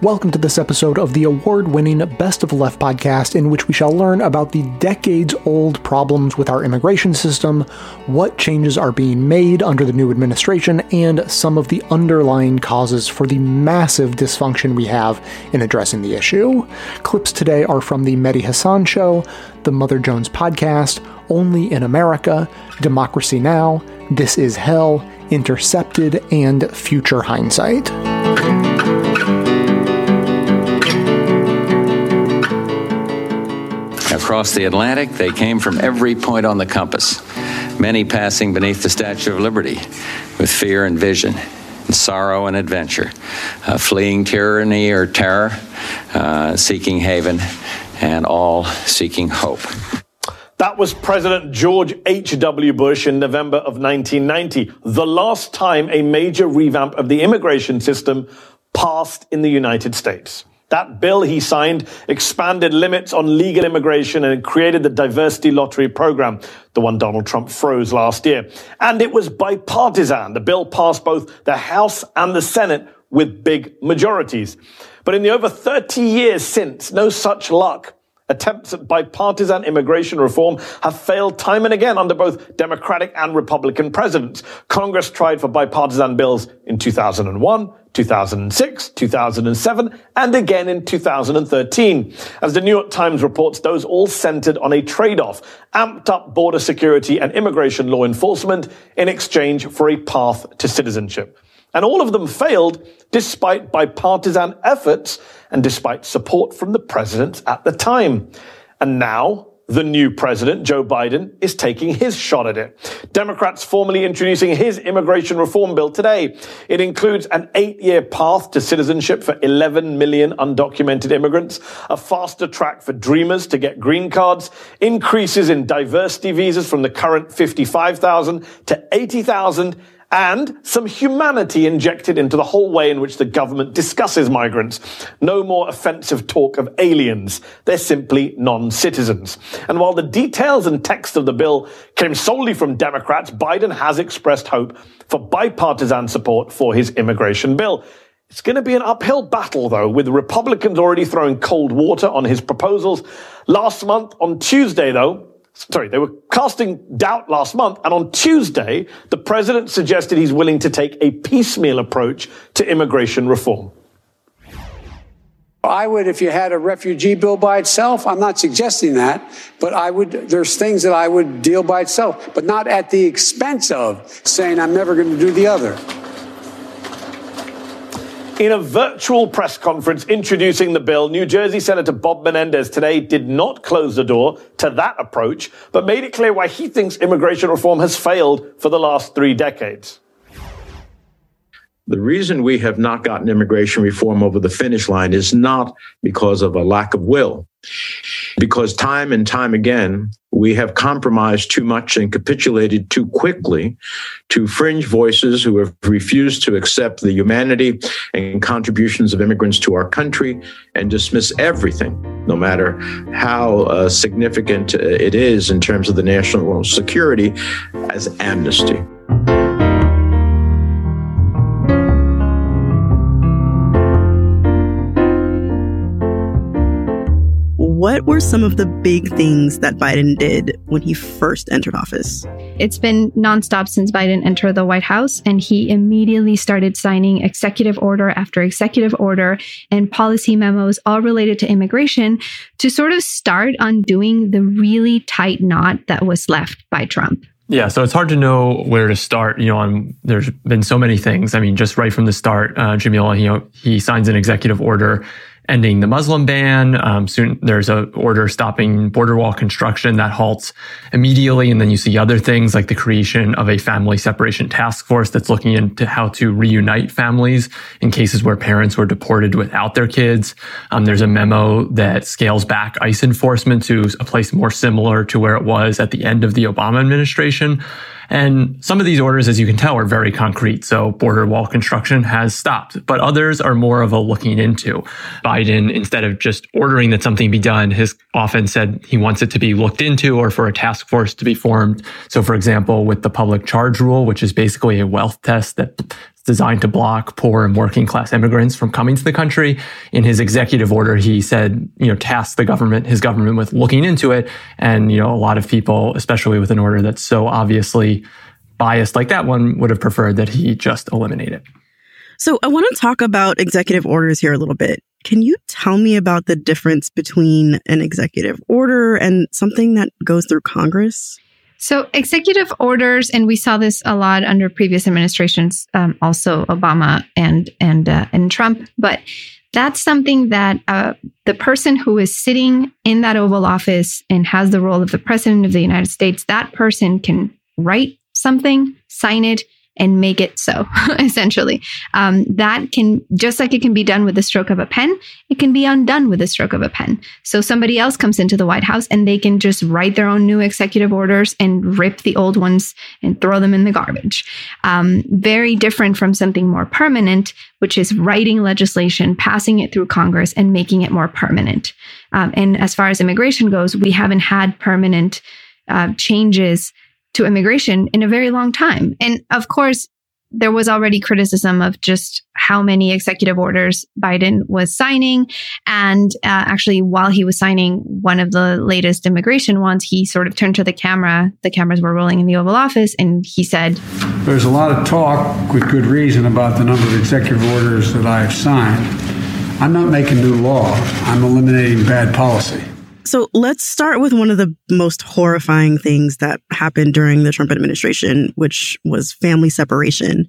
Welcome to this episode of the award winning Best of Left podcast, in which we shall learn about the decades old problems with our immigration system, what changes are being made under the new administration, and some of the underlying causes for the massive dysfunction we have in addressing the issue. Clips today are from The Mehdi Hasan Show, The Mother Jones Podcast, Only in America, Democracy Now!, This Is Hell, Intercepted, and Future Hindsight. Across the Atlantic, they came from every point on the compass, many passing beneath the Statue of Liberty with fear and vision, and sorrow and adventure, uh, fleeing tyranny or terror, uh, seeking haven, and all seeking hope. That was President George H.W. Bush in November of 1990, the last time a major revamp of the immigration system passed in the United States. That bill he signed expanded limits on legal immigration and created the diversity lottery program, the one Donald Trump froze last year. And it was bipartisan. The bill passed both the House and the Senate with big majorities. But in the over 30 years since, no such luck. Attempts at bipartisan immigration reform have failed time and again under both Democratic and Republican presidents. Congress tried for bipartisan bills in 2001, 2006, 2007, and again in 2013. As the New York Times reports, those all centered on a trade-off, amped up border security and immigration law enforcement in exchange for a path to citizenship. And all of them failed despite bipartisan efforts and despite support from the presidents at the time. And now, the new president, Joe Biden, is taking his shot at it. Democrats formally introducing his immigration reform bill today. It includes an eight year path to citizenship for 11 million undocumented immigrants, a faster track for dreamers to get green cards, increases in diversity visas from the current 55,000 to 80,000, and some humanity injected into the whole way in which the government discusses migrants. No more offensive talk of aliens. They're simply non-citizens. And while the details and text of the bill came solely from Democrats, Biden has expressed hope for bipartisan support for his immigration bill. It's going to be an uphill battle, though, with Republicans already throwing cold water on his proposals. Last month, on Tuesday, though, sorry, they were casting doubt last month. And on Tuesday, the president suggested he's willing to take a piecemeal approach to immigration reform. I would, if you had a refugee bill by itself, I'm not suggesting that, but I would, there's things that I would deal by itself, but not at the expense of saying I'm never going to do the other. In a virtual press conference introducing the bill, New Jersey Senator Bob Menendez today did not close the door to that approach, but made it clear why he thinks immigration reform has failed for the last three decades. The reason we have not gotten immigration reform over the finish line is not because of a lack of will, because time and time again, we have compromised too much and capitulated too quickly to fringe voices who have refused to accept the humanity and contributions of immigrants to our country and dismiss everything, no matter how uh, significant it is in terms of the national security, as amnesty. What were some of the big things that Biden did when he first entered office? It's been nonstop since Biden entered the White House, and he immediately started signing executive order after executive order and policy memos, all related to immigration, to sort of start undoing the really tight knot that was left by Trump. Yeah, so it's hard to know where to start. You know, on there's been so many things. I mean, just right from the start, uh, Jamil, you know, he signs an executive order ending the Muslim ban. Um, soon there's a order stopping border wall construction that halts immediately. And then you see other things like the creation of a family separation task force that's looking into how to reunite families in cases where parents were deported without their kids. Um, there's a memo that scales back ICE enforcement to a place more similar to where it was at the end of the Obama administration. And some of these orders, as you can tell, are very concrete. So border wall construction has stopped, but others are more of a looking into. Instead of just ordering that something be done, has often said he wants it to be looked into or for a task force to be formed. So for example, with the public charge rule, which is basically a wealth test that designed to block poor and working class immigrants from coming to the country. In his executive order, he said, you know, task the government, his government with looking into it. And, you know, a lot of people, especially with an order that's so obviously biased like that one, would have preferred that he just eliminate it. So I want to talk about executive orders here a little bit. Can you tell me about the difference between an executive order and something that goes through Congress? So, executive orders, and we saw this a lot under previous administrations, um, also Obama and and uh, and Trump. But that's something that uh, the person who is sitting in that Oval Office and has the role of the President of the United States, that person can write something, sign it, and make it so, essentially. Um, that can, just like it can be done with the stroke of a pen, it can be undone with the stroke of a pen. So somebody else comes into the White House and they can just write their own new executive orders and rip the old ones and throw them in the garbage. Um, very different from something more permanent, which is writing legislation, passing it through Congress, and making it more permanent. Um, and as far as immigration goes, we haven't had permanent uh, changes to immigration in a very long time. And of course, there was already criticism of just how many executive orders Biden was signing. And uh, actually, while he was signing one of the latest immigration ones, he sort of turned to the camera. The cameras were rolling in the Oval Office, and he said, There's a lot of talk, with good reason, about the number of executive orders that I have signed. I'm not making new law, I'm eliminating bad policy. So let's start with one of the most horrifying things that happened during the Trump administration, which was family separation.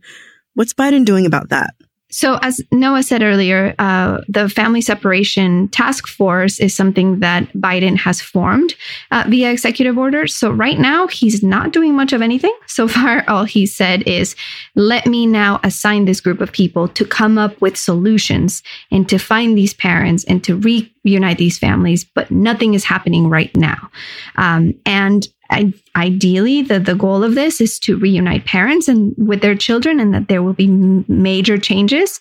What's Biden doing about that? So, as Noah said earlier, uh, the family separation task force is something that Biden has formed uh, via executive order. So, right now, he's not doing much of anything. So far, all he said is, let me now assign this group of people to come up with solutions and to find these parents and to reunite these families. But nothing is happening right now. Um, and I, ideally the, the goal of this is to reunite parents and with their children and that there will be major changes.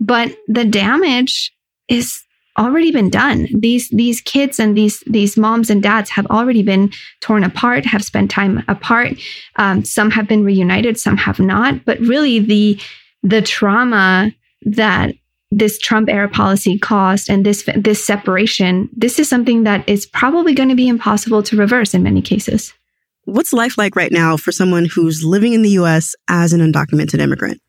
But the damage is already been done. These these kids and these these moms and dads have already been torn apart have spent time apart. Um, some have been reunited some have not. But really the the trauma that this Trump era policy caused and this this separation, this is something that is probably going to be impossible to reverse in many cases. What's life like right now for someone who's living in the US as an undocumented immigrant?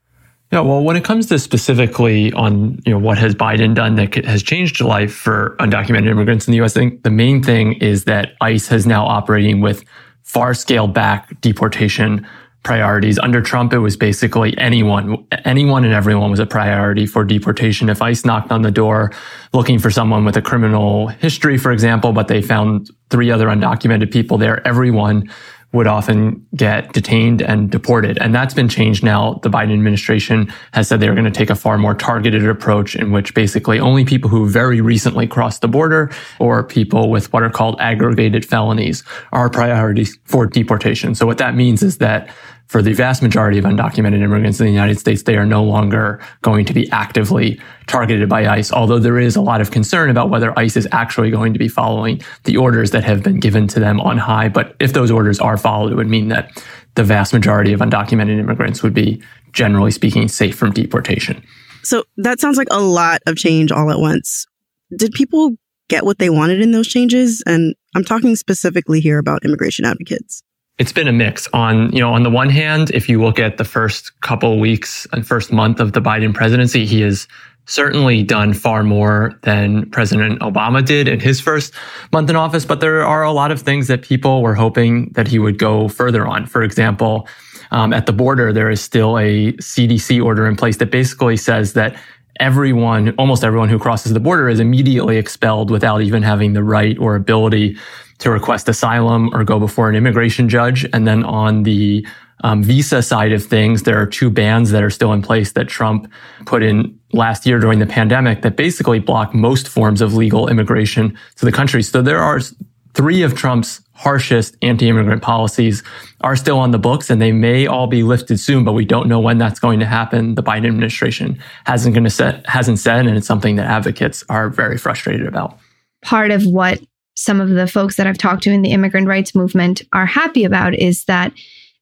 Yeah, well, when it comes to specifically on you know what has Biden done that has changed life for undocumented immigrants in the U.S., I think the main thing is that ICE has now operating with far scale back deportation priorities. Under Trump, it was basically anyone, anyone and everyone was a priority for deportation. If ICE knocked on the door looking for someone with a criminal history, for example, but they found three other undocumented people there, everyone would often get detained and deported. And that's been changed now. The Biden administration has said they're going to take a far more targeted approach in which basically only people who very recently crossed the border or people with what are called aggravated felonies are priorities for deportation. So what that means is that for the vast majority of undocumented immigrants in the United States, they are no longer going to be actively targeted by ICE, although there is a lot of concern about whether ICE is actually going to be following the orders that have been given to them on high. But if those orders are followed, it would mean that the vast majority of undocumented immigrants would be, generally speaking, safe from deportation. So that sounds like a lot of change all at once. Did people get what they wanted in those changes? And I'm talking specifically here about immigration advocates it's been a mix on, you know, on the one hand, if you look at the first couple weeks and first month of the Biden presidency, he has certainly done far more than President Obama did in his first month in office. But there are a lot of things that people were hoping that he would go further on. For example, um, at the border, there is still a CDC order in place that basically says that everyone, almost everyone who crosses the border is immediately expelled without even having the right or ability to request asylum or go before an immigration judge. And then on the um, visa side of things, there are two bans that are still in place that Trump put in last year during the pandemic that basically block most forms of legal immigration to the country. So there are three of Trump's harshest anti-immigrant policies are still on the books and they may all be lifted soon, but we don't know when that's going to happen. The Biden administration hasn't going to set, hasn't said, and it's something that advocates are very frustrated about. Part of what some of the folks that I've talked to in the immigrant rights movement are happy about is that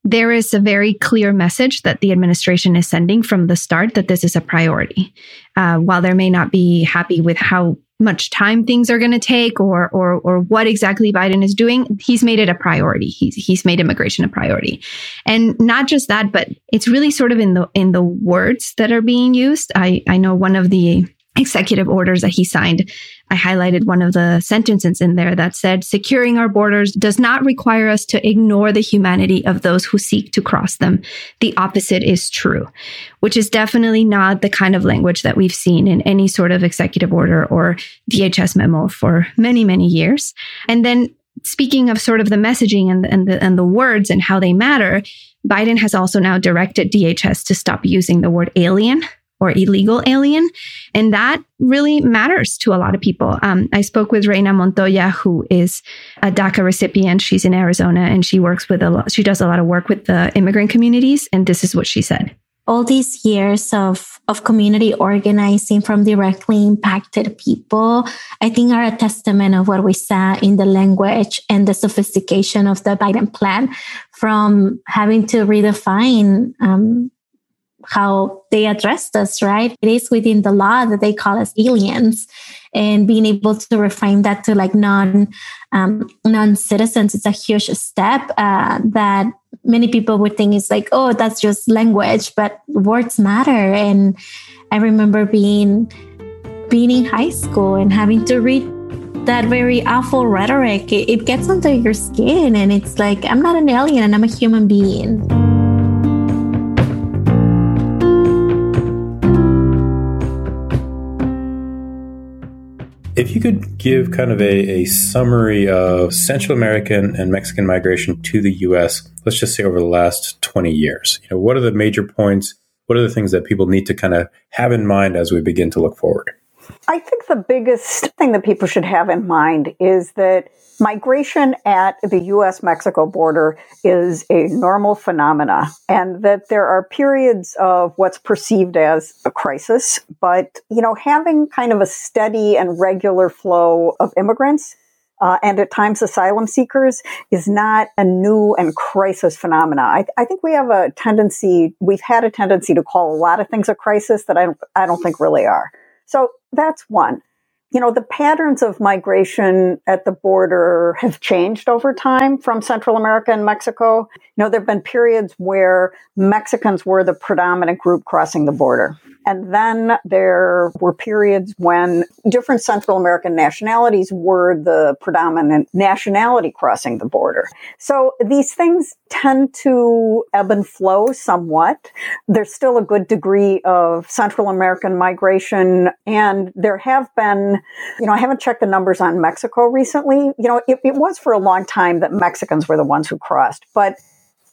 there is a very clear message that the administration is sending from the start that this is a priority. Uh, while they may not be happy with how much time things are going to take or or or what exactly Biden is doing, he's made it a priority. He's he's made immigration a priority. And not just that, but it's really sort of in the in the words that are being used. I I know one of the executive orders that he signed, I highlighted one of the sentences in there that said, securing our borders does not require us to ignore the humanity of those who seek to cross them. The opposite is true, which is definitely not the kind of language that we've seen in any sort of executive order or DHS memo for many, many years. And then speaking of sort of the messaging and, and the, and the words and how they matter, Biden has also now directed DHS to stop using the word alien or illegal alien. And that really matters to a lot of people. Um, I spoke with Reyna Montoya, who is a DACA recipient. She's in Arizona and she works with a lot, she does a lot of work with the immigrant communities. And this is what she said. All these years of, of community organizing from directly impacted people, I think are a testament of what we saw in the language and the sophistication of the Biden plan from having to redefine um, how they addressed us, right? It is within the law that they call us aliens, and being able to reframe that to like non um, non citizens, it's a huge step uh, that many people would think is like, oh, that's just language, but words matter. And I remember being being in high school and having to read that very awful rhetoric. It, it gets under your skin, and it's like, I'm not an alien, and I'm a human being. If you could give kind of a, a, summary of Central American and Mexican migration to the U.S., let's just say over the last 20 years, you know, what are the major points? What are the things that people need to kind of have in mind as we begin to look forward? I think the biggest thing that people should have in mind is that migration at the US Mexico border is a normal phenomena and that there are periods of what's perceived as a crisis. But, you know, having kind of a steady and regular flow of immigrants uh, and at times asylum seekers is not a new and crisis phenomena. I, I, think we have a tendency, we've had a tendency to call a lot of things a crisis that I, I don't think really are. So that's one you know, the patterns of migration at the border have changed over time from Central America and Mexico. You know, there have been periods where Mexicans were the predominant group crossing the border. And then there were periods when different Central American nationalities were the predominant nationality crossing the border. So these things tend to ebb and flow somewhat. There's still a good degree of Central American migration, and there have been, you know, I haven't checked the numbers on Mexico recently. You know, it, it was for a long time that Mexicans were the ones who crossed, but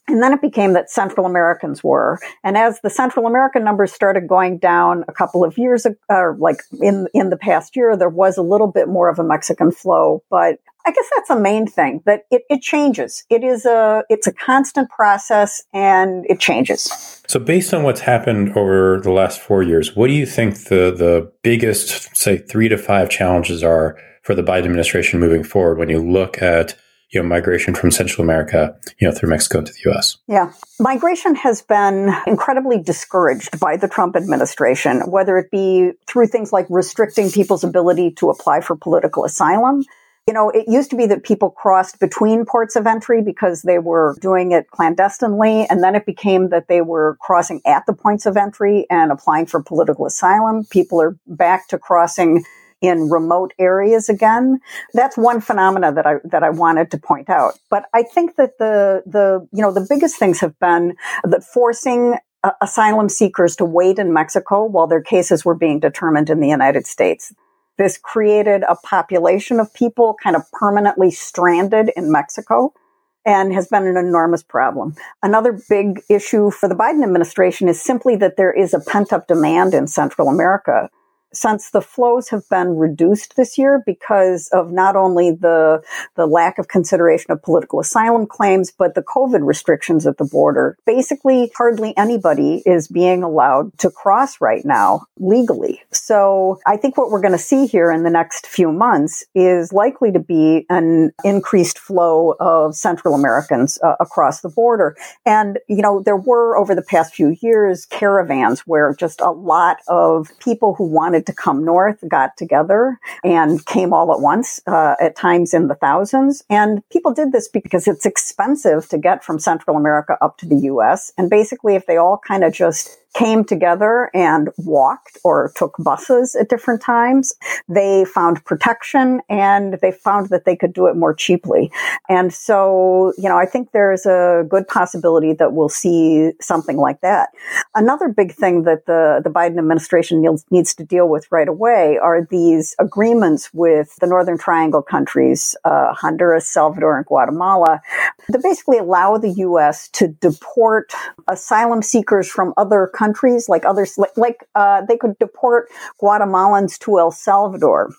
and then it became that Central Americans were. And as the Central American numbers started going down a couple of years ago, or like in, in the past year, there was a little bit more of a Mexican flow. But I guess that's the main thing that it, it changes. It is a, it's a constant process and it changes. So based on what's happened over the last four years, what do you think the, the biggest, say, three to five challenges are for the Biden administration moving forward when you look at you know, migration from Central America, you know, through Mexico into the U.S. Yeah, migration has been incredibly discouraged by the Trump administration, whether it be through things like restricting people's ability to apply for political asylum. You know, it used to be that people crossed between ports of entry because they were doing it clandestinely. And then it became that they were crossing at the points of entry and applying for political asylum. People are back to crossing in remote areas again. That's one phenomena that I that I wanted to point out. But I think that the the you know the biggest things have been that forcing uh, asylum seekers to wait in Mexico while their cases were being determined in the United States. This created a population of people kind of permanently stranded in Mexico and has been an enormous problem. Another big issue for the Biden administration is simply that there is a pent up demand in Central America since the flows have been reduced this year because of not only the, the lack of consideration of political asylum claims, but the COVID restrictions at the border, basically hardly anybody is being allowed to cross right now legally. So I think what we're going to see here in the next few months is likely to be an increased flow of Central Americans uh, across the border. And, you know, there were over the past few years caravans where just a lot of people who wanted to come north got together and came all at once, uh, at times in the thousands. And people did this because it's expensive to get from Central America up to the U.S. And basically, if they all kind of just came together and walked or took buses at different times. They found protection and they found that they could do it more cheaply. And so, you know, I think there's a good possibility that we'll see something like that. Another big thing that the, the Biden administration needs to deal with right away are these agreements with the Northern Triangle countries, uh, Honduras, Salvador, and Guatemala, that basically allow the U.S. to deport asylum seekers from other countries countries, like others, like, like uh, they could deport Guatemalans to El Salvador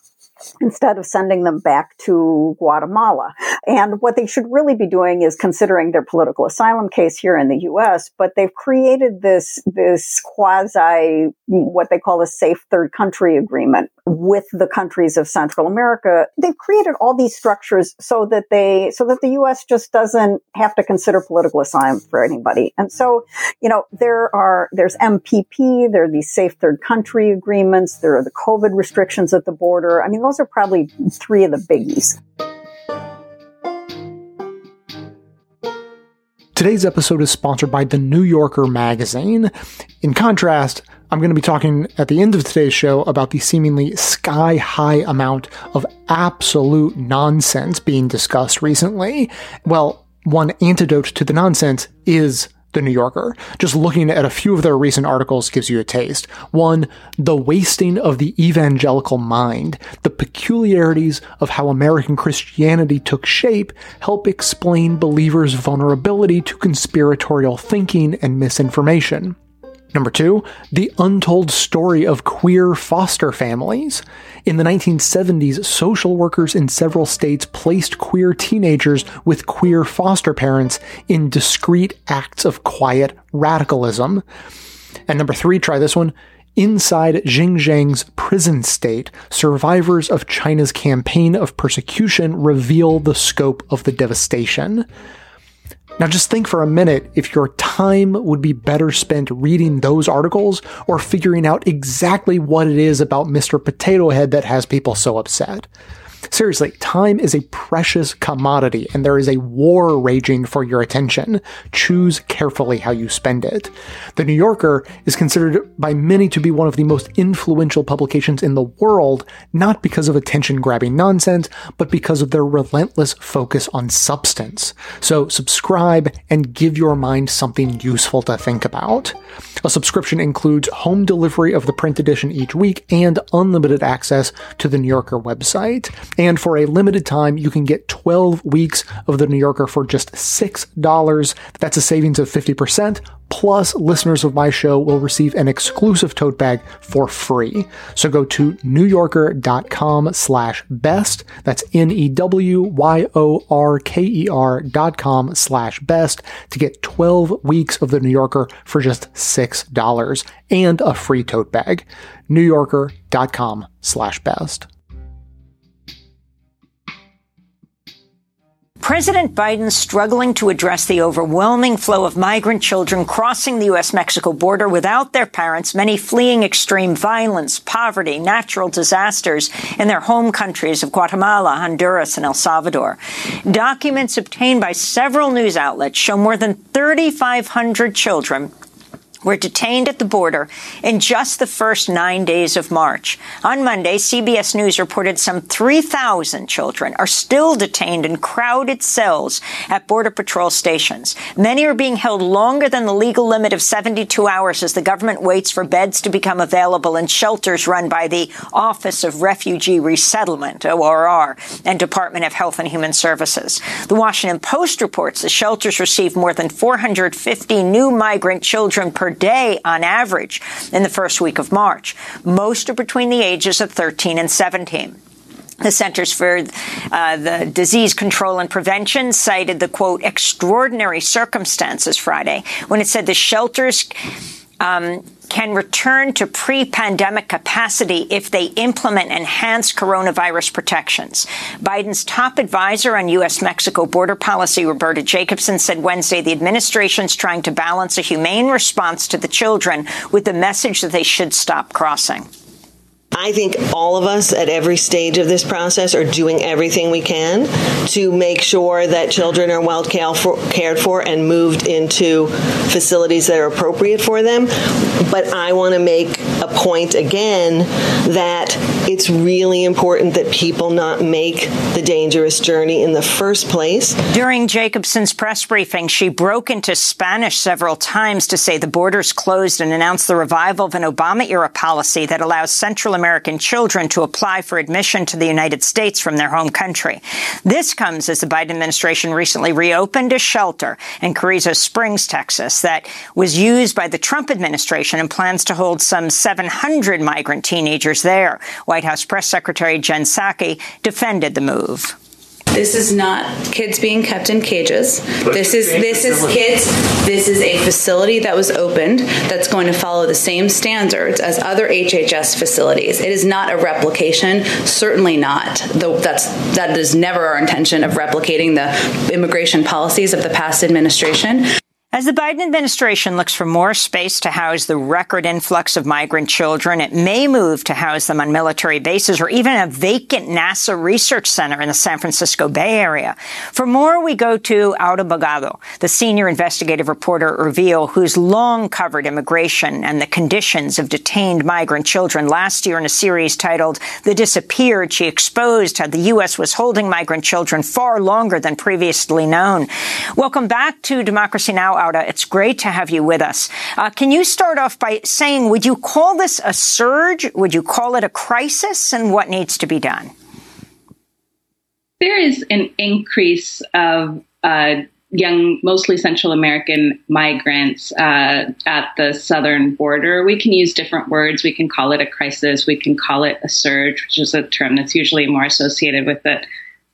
instead of sending them back to Guatemala. And what they should really be doing is considering their political asylum case here in the US, but they've created this, this quasi, what they call a safe third country agreement with the countries of Central America. They've created all these structures so that they, so that the US just doesn't have to consider political asylum for anybody. And so, you know, there are, there's MPP, there are these safe third country agreements, there are the COVID restrictions at the border. I mean, those are probably three of the biggies. Today's episode is sponsored by The New Yorker magazine. In contrast, I'm going to be talking at the end of today's show about the seemingly sky high amount of absolute nonsense being discussed recently. Well, one antidote to the nonsense is the New Yorker. Just looking at a few of their recent articles gives you a taste. One, the wasting of the evangelical mind, the peculiarities of how American Christianity took shape help explain believers' vulnerability to conspiratorial thinking and misinformation. Number two, the untold story of queer foster families. In the 1970s, social workers in several states placed queer teenagers with queer foster parents in discreet acts of quiet radicalism. And number three, try this one. Inside Xinjiang's prison state, survivors of China's campaign of persecution reveal the scope of the devastation. Now just think for a minute if your time would be better spent reading those articles or figuring out exactly what it is about Mr. Potato Head that has people so upset. Seriously, time is a precious commodity and there is a war raging for your attention. Choose carefully how you spend it. The New Yorker is considered by many to be one of the most influential publications in the world, not because of attention grabbing nonsense, but because of their relentless focus on substance. So subscribe and give your mind something useful to think about. A subscription includes home delivery of the print edition each week and unlimited access to the New Yorker website. And for a limited time, you can get 12 weeks of the New Yorker for just $6. That's a savings of 50%. Plus, listeners of my show will receive an exclusive tote bag for free. So go to newyorker.com slash best. That's N-E-W-Y-O-R-K-E-R dot com slash best to get 12 weeks of the New Yorker for just $6 and a free tote bag. newyorker.com slash best. President Biden struggling to address the overwhelming flow of migrant children crossing the U.S. Mexico border without their parents, many fleeing extreme violence, poverty, natural disasters in their home countries of Guatemala, Honduras, and El Salvador. Documents obtained by several news outlets show more than 3,500 children were detained at the border in just the first nine days of March. On Monday, CBS News reported some 3,000 children are still detained in crowded cells at Border Patrol stations. Many are being held longer than the legal limit of 72 hours as the government waits for beds to become available in shelters run by the Office of Refugee Resettlement, ORR, and Department of Health and Human Services. The Washington Post reports the shelters receive more than 450 new migrant children per day on average in the first week of March. Most are between the ages of 13 and 17. The Centers for uh, the Disease Control and Prevention cited the quote extraordinary circumstances Friday when it said the shelters um, can return to pre-pandemic capacity if they implement enhanced coronavirus protections. Biden's top advisor on U.S.-Mexico border policy, Roberta Jacobson, said Wednesday the administration's trying to balance a humane response to the children with the message that they should stop crossing. I think all of us at every stage of this process are doing everything we can to make sure that children are well cared for and moved into facilities that are appropriate for them. But I want to make a point again that it's really important that people not make the dangerous journey in the first place. During Jacobson's press briefing, she broke into Spanish several times to say the borders closed and announced the revival of an Obama era policy that allows Central America American children to apply for admission to the United States from their home country. This comes as the Biden administration recently reopened a shelter in Carrizo Springs, Texas, that was used by the Trump administration and plans to hold some 700 migrant teenagers there. White House Press Secretary Jen Psaki defended the move. This is not kids being kept in cages. This is this is kids. This is a facility that was opened that's going to follow the same standards as other HHS facilities. It is not a replication, certainly not. Though that's that is never our intention of replicating the immigration policies of the past administration. As the Biden administration looks for more space to house the record influx of migrant children, it may move to house them on military bases or even a vacant NASA research center in the San Francisco Bay Area. For more, we go to Aura Bogado, the senior investigative reporter at Reveal, who's long covered immigration and the conditions of detained migrant children. Last year in a series titled The Disappeared, she exposed how the U.S. was holding migrant children far longer than previously known. Welcome back to Democracy Now! It's great to have you with us. Uh, can you start off by saying, would you call this a surge? Would you call it a crisis? And what needs to be done? There is an increase of uh, young, mostly Central American migrants uh, at the southern border. We can use different words. We can call it a crisis. We can call it a surge, which is a term that's usually more associated with the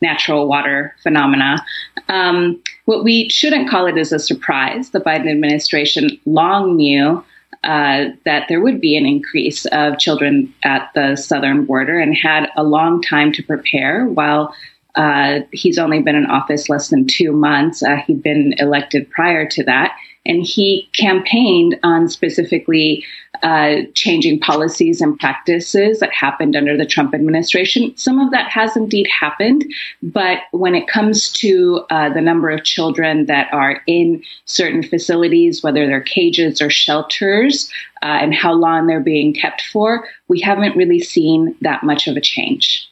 natural water phenomena. Um, what we shouldn't call it is a surprise. The Biden administration long knew uh, that there would be an increase of children at the southern border and had a long time to prepare while uh, he's only been in office less than two months. Uh, he'd been elected prior to that. And he campaigned on specifically uh, changing policies and practices that happened under the Trump administration. Some of that has indeed happened, but when it comes to uh, the number of children that are in certain facilities, whether they're cages or shelters, uh, and how long they're being kept for, we haven't really seen that much of a change.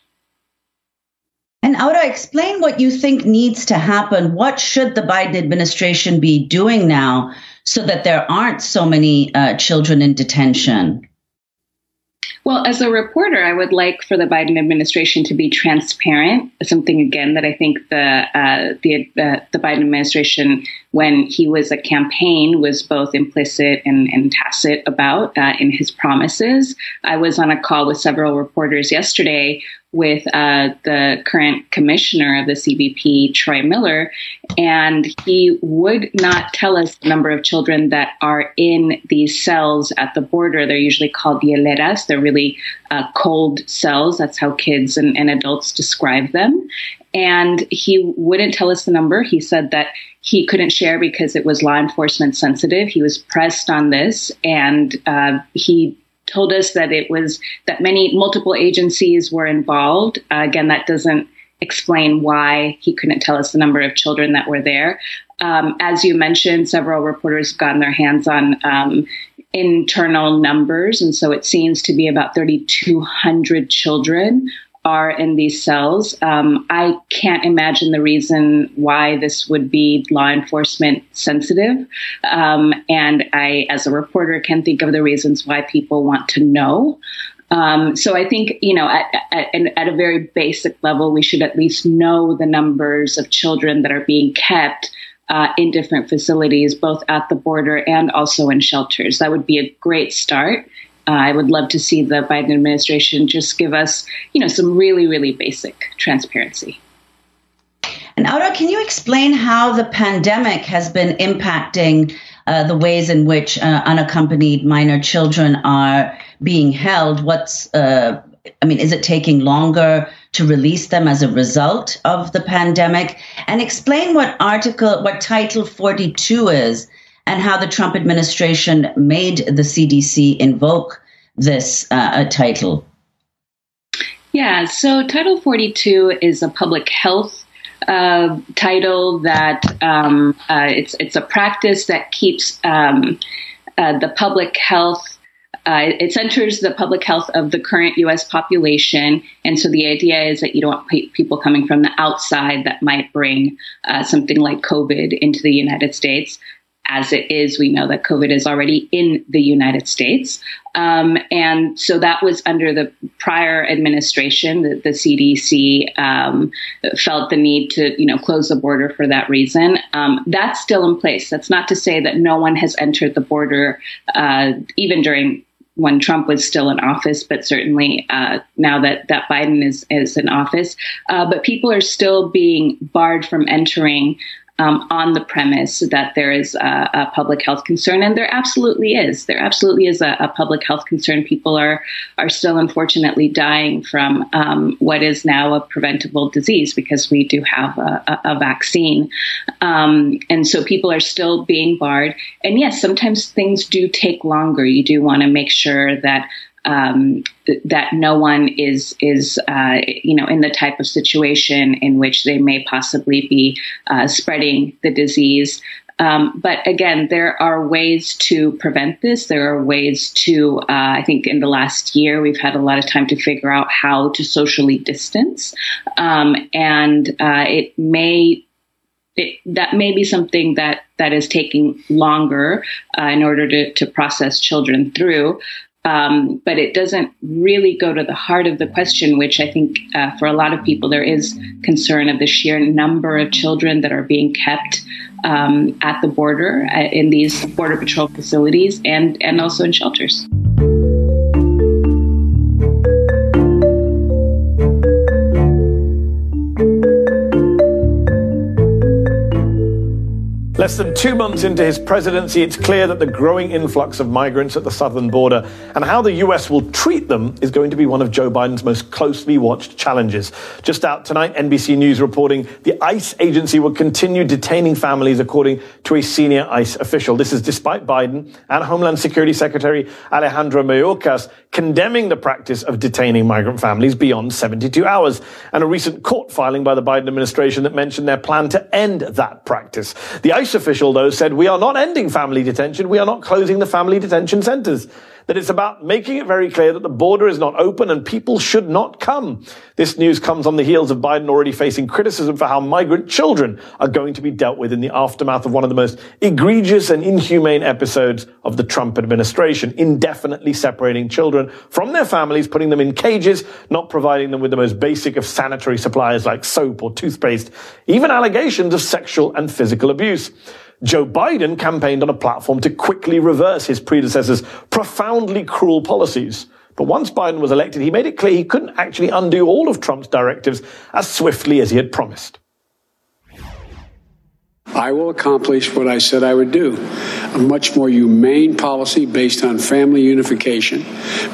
And Aura, explain what you think needs to happen. What should the Biden administration be doing now so that there aren't so many uh, children in detention? Well, as a reporter, I would like for the Biden administration to be transparent. Something again that I think the uh, the uh, the Biden administration, when he was a campaign, was both implicit and, and tacit about uh, in his promises. I was on a call with several reporters yesterday with uh, the current commissioner of the CBP, Troy Miller, and he would not tell us the number of children that are in these cells at the border. They're usually called hieleras. They're really uh, cold cells. That's how kids and, and adults describe them. And he wouldn't tell us the number. He said that he couldn't share because it was law enforcement sensitive. He was pressed on this, and uh, he told us that it was that many multiple agencies were involved. Uh, again, that doesn't explain why he couldn't tell us the number of children that were there. Um, as you mentioned, several reporters have gotten their hands on um, internal numbers, and so it seems to be about 3,200 children are in these cells. Um, I can't imagine the reason why this would be law enforcement sensitive. Um, and I, as a reporter, can think of the reasons why people want to know. Um, so I think, you know, at, at, at, a very basic level, we should at least know the numbers of children that are being kept uh, in different facilities, both at the border and also in shelters. That would be a great start. Uh, I would love to see the Biden administration just give us, you know, some really, really basic transparency. And Aura, can you explain how the pandemic has been impacting uh, the ways in which uh, unaccompanied minor children are being held? What's, uh, I mean, is it taking longer to release them as a result of the pandemic? And explain what article, what Title 42 is, and how the Trump administration made the CDC invoke this uh, title. Yeah, so Title 42 is a public health uh, title that um, uh, it's it's a practice that keeps um, uh, the public health. Uh, it centers the public health of the current U.S. population, and so the idea is that you don't want people coming from the outside that might bring uh, something like COVID into the United States as it is, we know that COVID is already in the United States. Um, and so that was under the prior administration that the CDC um, felt the need to, you know, close the border for that reason. Um, that's still in place. That's not to say that no one has entered the border, uh, even during when Trump was still in office, but certainly uh, now that, that Biden is, is in office. Uh, but people are still being barred from entering um, on the premise that there is a, a, public health concern, and there absolutely is. There absolutely is a, a public health concern. People are are still unfortunately dying from um, what is now a preventable disease because we do have a, a vaccine, um, and so people are still being barred. And yes, sometimes things do take longer. You do want to make sure that um, th- that no one is is uh, you know in the type of situation in which they may possibly be uh, spreading the disease. Um, but again, there are ways to prevent this. There are ways to, uh, I think in the last year, we've had a lot of time to figure out how to socially distance. Um, and uh, it may it, that may be something that that is taking longer uh, in order to, to process children through. Um, but it doesn't really go to the heart of the question, which I think uh, for a lot of people there is concern of the sheer number of children that are being kept um, at the border uh, in these border patrol facilities and and also in shelters. Less than two months into his presidency, it's clear that the growing influx of migrants at the southern border and how the US will treat them is going to be one of Joe Biden's most closely watched challenges. Just out tonight, NBC News reporting the ICE agency will continue detaining families, according to a senior ICE official. This is despite Biden and Homeland Security Secretary Alejandro Mayorkas condemning the practice of detaining migrant families beyond 72 hours, and a recent court filing by the Biden administration that mentioned their plan to end that practice. The ICE official, though, said, We are not ending family detention. We are not closing the family detention centers that it's about making it very clear that the border is not open and people should not come. This news comes on the heels of Biden already facing criticism for how migrant children are going to be dealt with in the aftermath of one of the most egregious and inhumane episodes of the Trump administration, indefinitely separating children from their families, putting them in cages, not providing them with the most basic of sanitary supplies like soap or toothpaste, even allegations of sexual and physical abuse. Joe Biden campaigned on a platform to quickly reverse his predecessor's profoundly cruel policies. But once Biden was elected, he made it clear he couldn't actually undo all of Trump's directives as swiftly as he had promised. I will accomplish what I said I would do a much more humane policy based on family unification.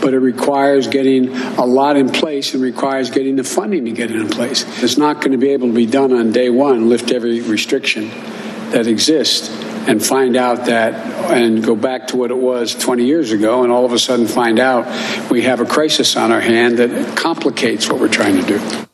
But it requires getting a lot in place and requires getting the funding to get it in place. It's not going to be able to be done on day one, lift every restriction that exist and find out that and go back to what it was 20 years ago and all of a sudden find out we have a crisis on our hand that complicates what we're trying to do.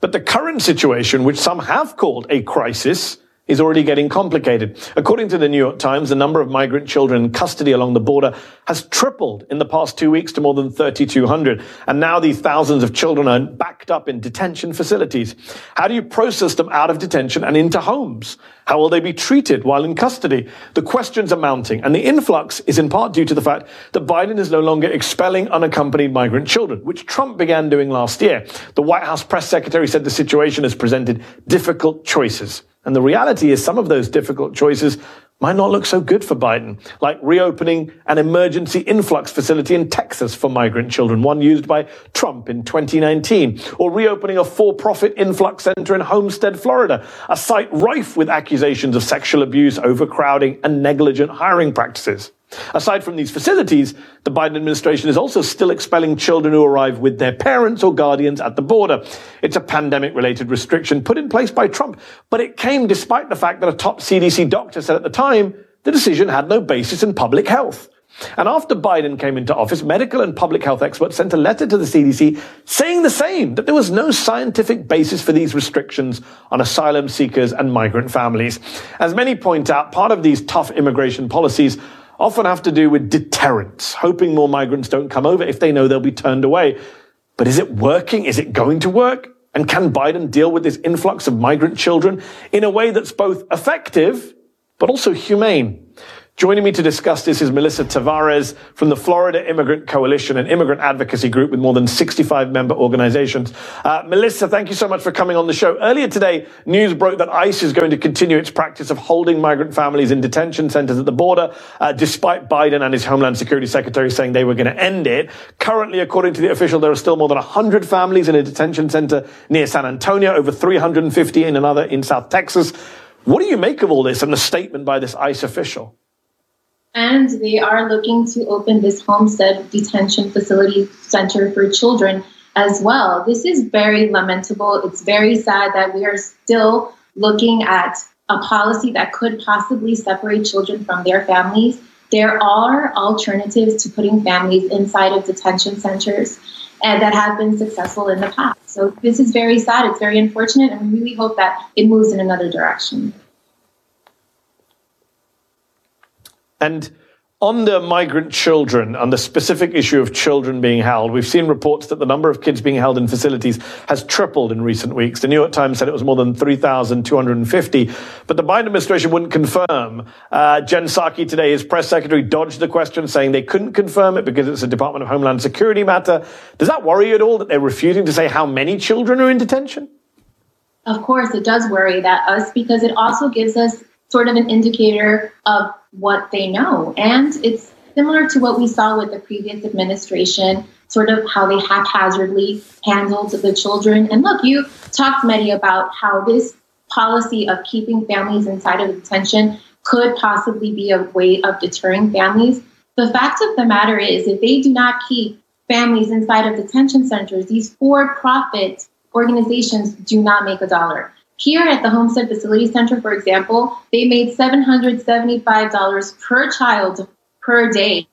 But the current situation, which some have called a crisis, is already getting complicated. According to the New York Times, the number of migrant children in custody along the border has tripled in the past two weeks to more than 3,200. And now these thousands of children are backed up in detention facilities. How do you process them out of detention and into homes? How will they be treated while in custody? The questions are mounting, and the influx is in part due to the fact that Biden is no longer expelling unaccompanied migrant children, which Trump began doing last year. The White House press secretary said the situation has presented difficult choices. And the reality is some of those difficult choices might not look so good for Biden, like reopening an emergency influx facility in Texas for migrant children, one used by Trump in 2019, or reopening a for-profit influx center in Homestead, Florida, a site rife with accusations of sexual abuse, overcrowding, and negligent hiring practices. Aside from these facilities, the Biden administration is also still expelling children who arrive with their parents or guardians at the border. It's a pandemic related restriction put in place by Trump, but it came despite the fact that a top CDC doctor said at the time the decision had no basis in public health. And after Biden came into office, medical and public health experts sent a letter to the CDC saying the same, that there was no scientific basis for these restrictions on asylum seekers and migrant families. As many point out, part of these tough immigration policies often have to do with deterrence, hoping more migrants don't come over if they know they'll be turned away. But is it working? Is it going to work? And can Biden deal with this influx of migrant children in a way that's both effective, but also humane? Joining me to discuss this is Melissa Taveras from the Florida Immigrant Coalition, an immigrant advocacy group with more than 65 member organizations. Uh, Melissa, thank you so much for coming on the show. Earlier today, news broke that ICE is going to continue its practice of holding migrant families in detention centers at the border, uh, despite Biden and his Homeland Security Secretary saying they were going to end it. Currently, according to the official, there are still more than 100 families in a detention center near San Antonio, over 350 in another in South Texas. What do you make of all this and the statement by this ICE official? And they are looking to open this homestead detention facility center for children as well. This is very lamentable. It's very sad that we are still looking at a policy that could possibly separate children from their families. There are alternatives to putting families inside of detention centers and that have been successful in the past. So this is very sad. It's very unfortunate, and we really hope that it moves in another direction. And on the migrant children and the specific issue of children being held, we've seen reports that the number of kids being held in facilities has tripled in recent weeks. The New York Times said it was more than 3,250, but the Biden administration wouldn't confirm. Uh, Jen Psaki today, his press secretary, dodged the question, saying they couldn't confirm it because it's a Department of Homeland Security matter. Does that worry you at all that they're refusing to say how many children are in detention? Of course, it does worry that us because it also gives us sort of an indicator of what they know. And it's similar to what we saw with the previous administration, sort of how they haphazardly handled the children. And look, you talked, Mehdi, about how this policy of keeping families inside of detention could possibly be a way of deterring families. The fact of the matter is, if they do not keep families inside of detention centers, these for profit organizations do not make a dollar. Here at the Homestead Facility Center, for example, they made $775 per child per day.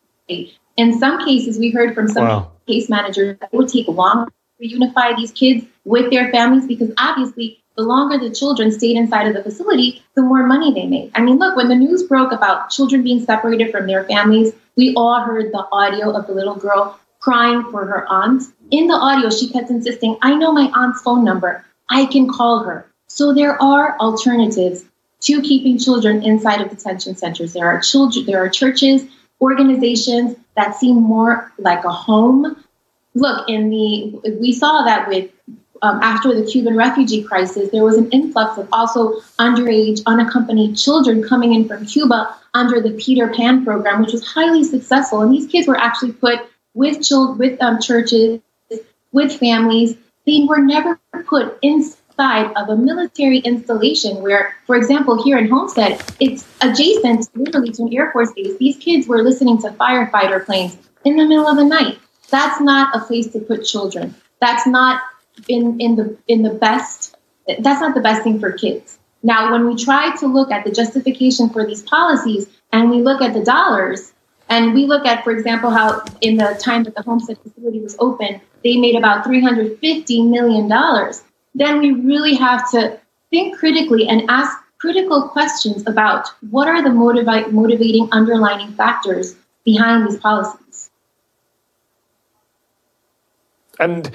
In some cases, we heard from some wow. case managers that it would take longer to unify these kids with their families because obviously the longer the children stayed inside of the facility, the more money they made. I mean, look, when the news broke about children being separated from their families, we all heard the audio of the little girl crying for her aunt. In the audio, she kept insisting, I know my aunt's phone number. I can call her. So there are alternatives to keeping children inside of detention centers. There are children, there are churches, organizations that seem more like a home. Look, in the we saw that with um, after the Cuban refugee crisis, there was an influx of also underage, unaccompanied children coming in from Cuba under the Peter Pan program, which was highly successful. And these kids were actually put with children, with um, churches, with families. They were never put in side of a military installation where, for example, here in Homestead, it's adjacent literally to an Air Force base. These kids were listening to firefighter planes in the middle of the night. That's not a place to put children. That's not in, in the in the best that's not the best thing for kids. Now, when we try to look at the justification for these policies and we look at the dollars, and we look at, for example, how in the time that the homestead facility was open, they made about $350 million then we really have to think critically and ask critical questions about what are the motivi- motivating underlining factors behind these policies. And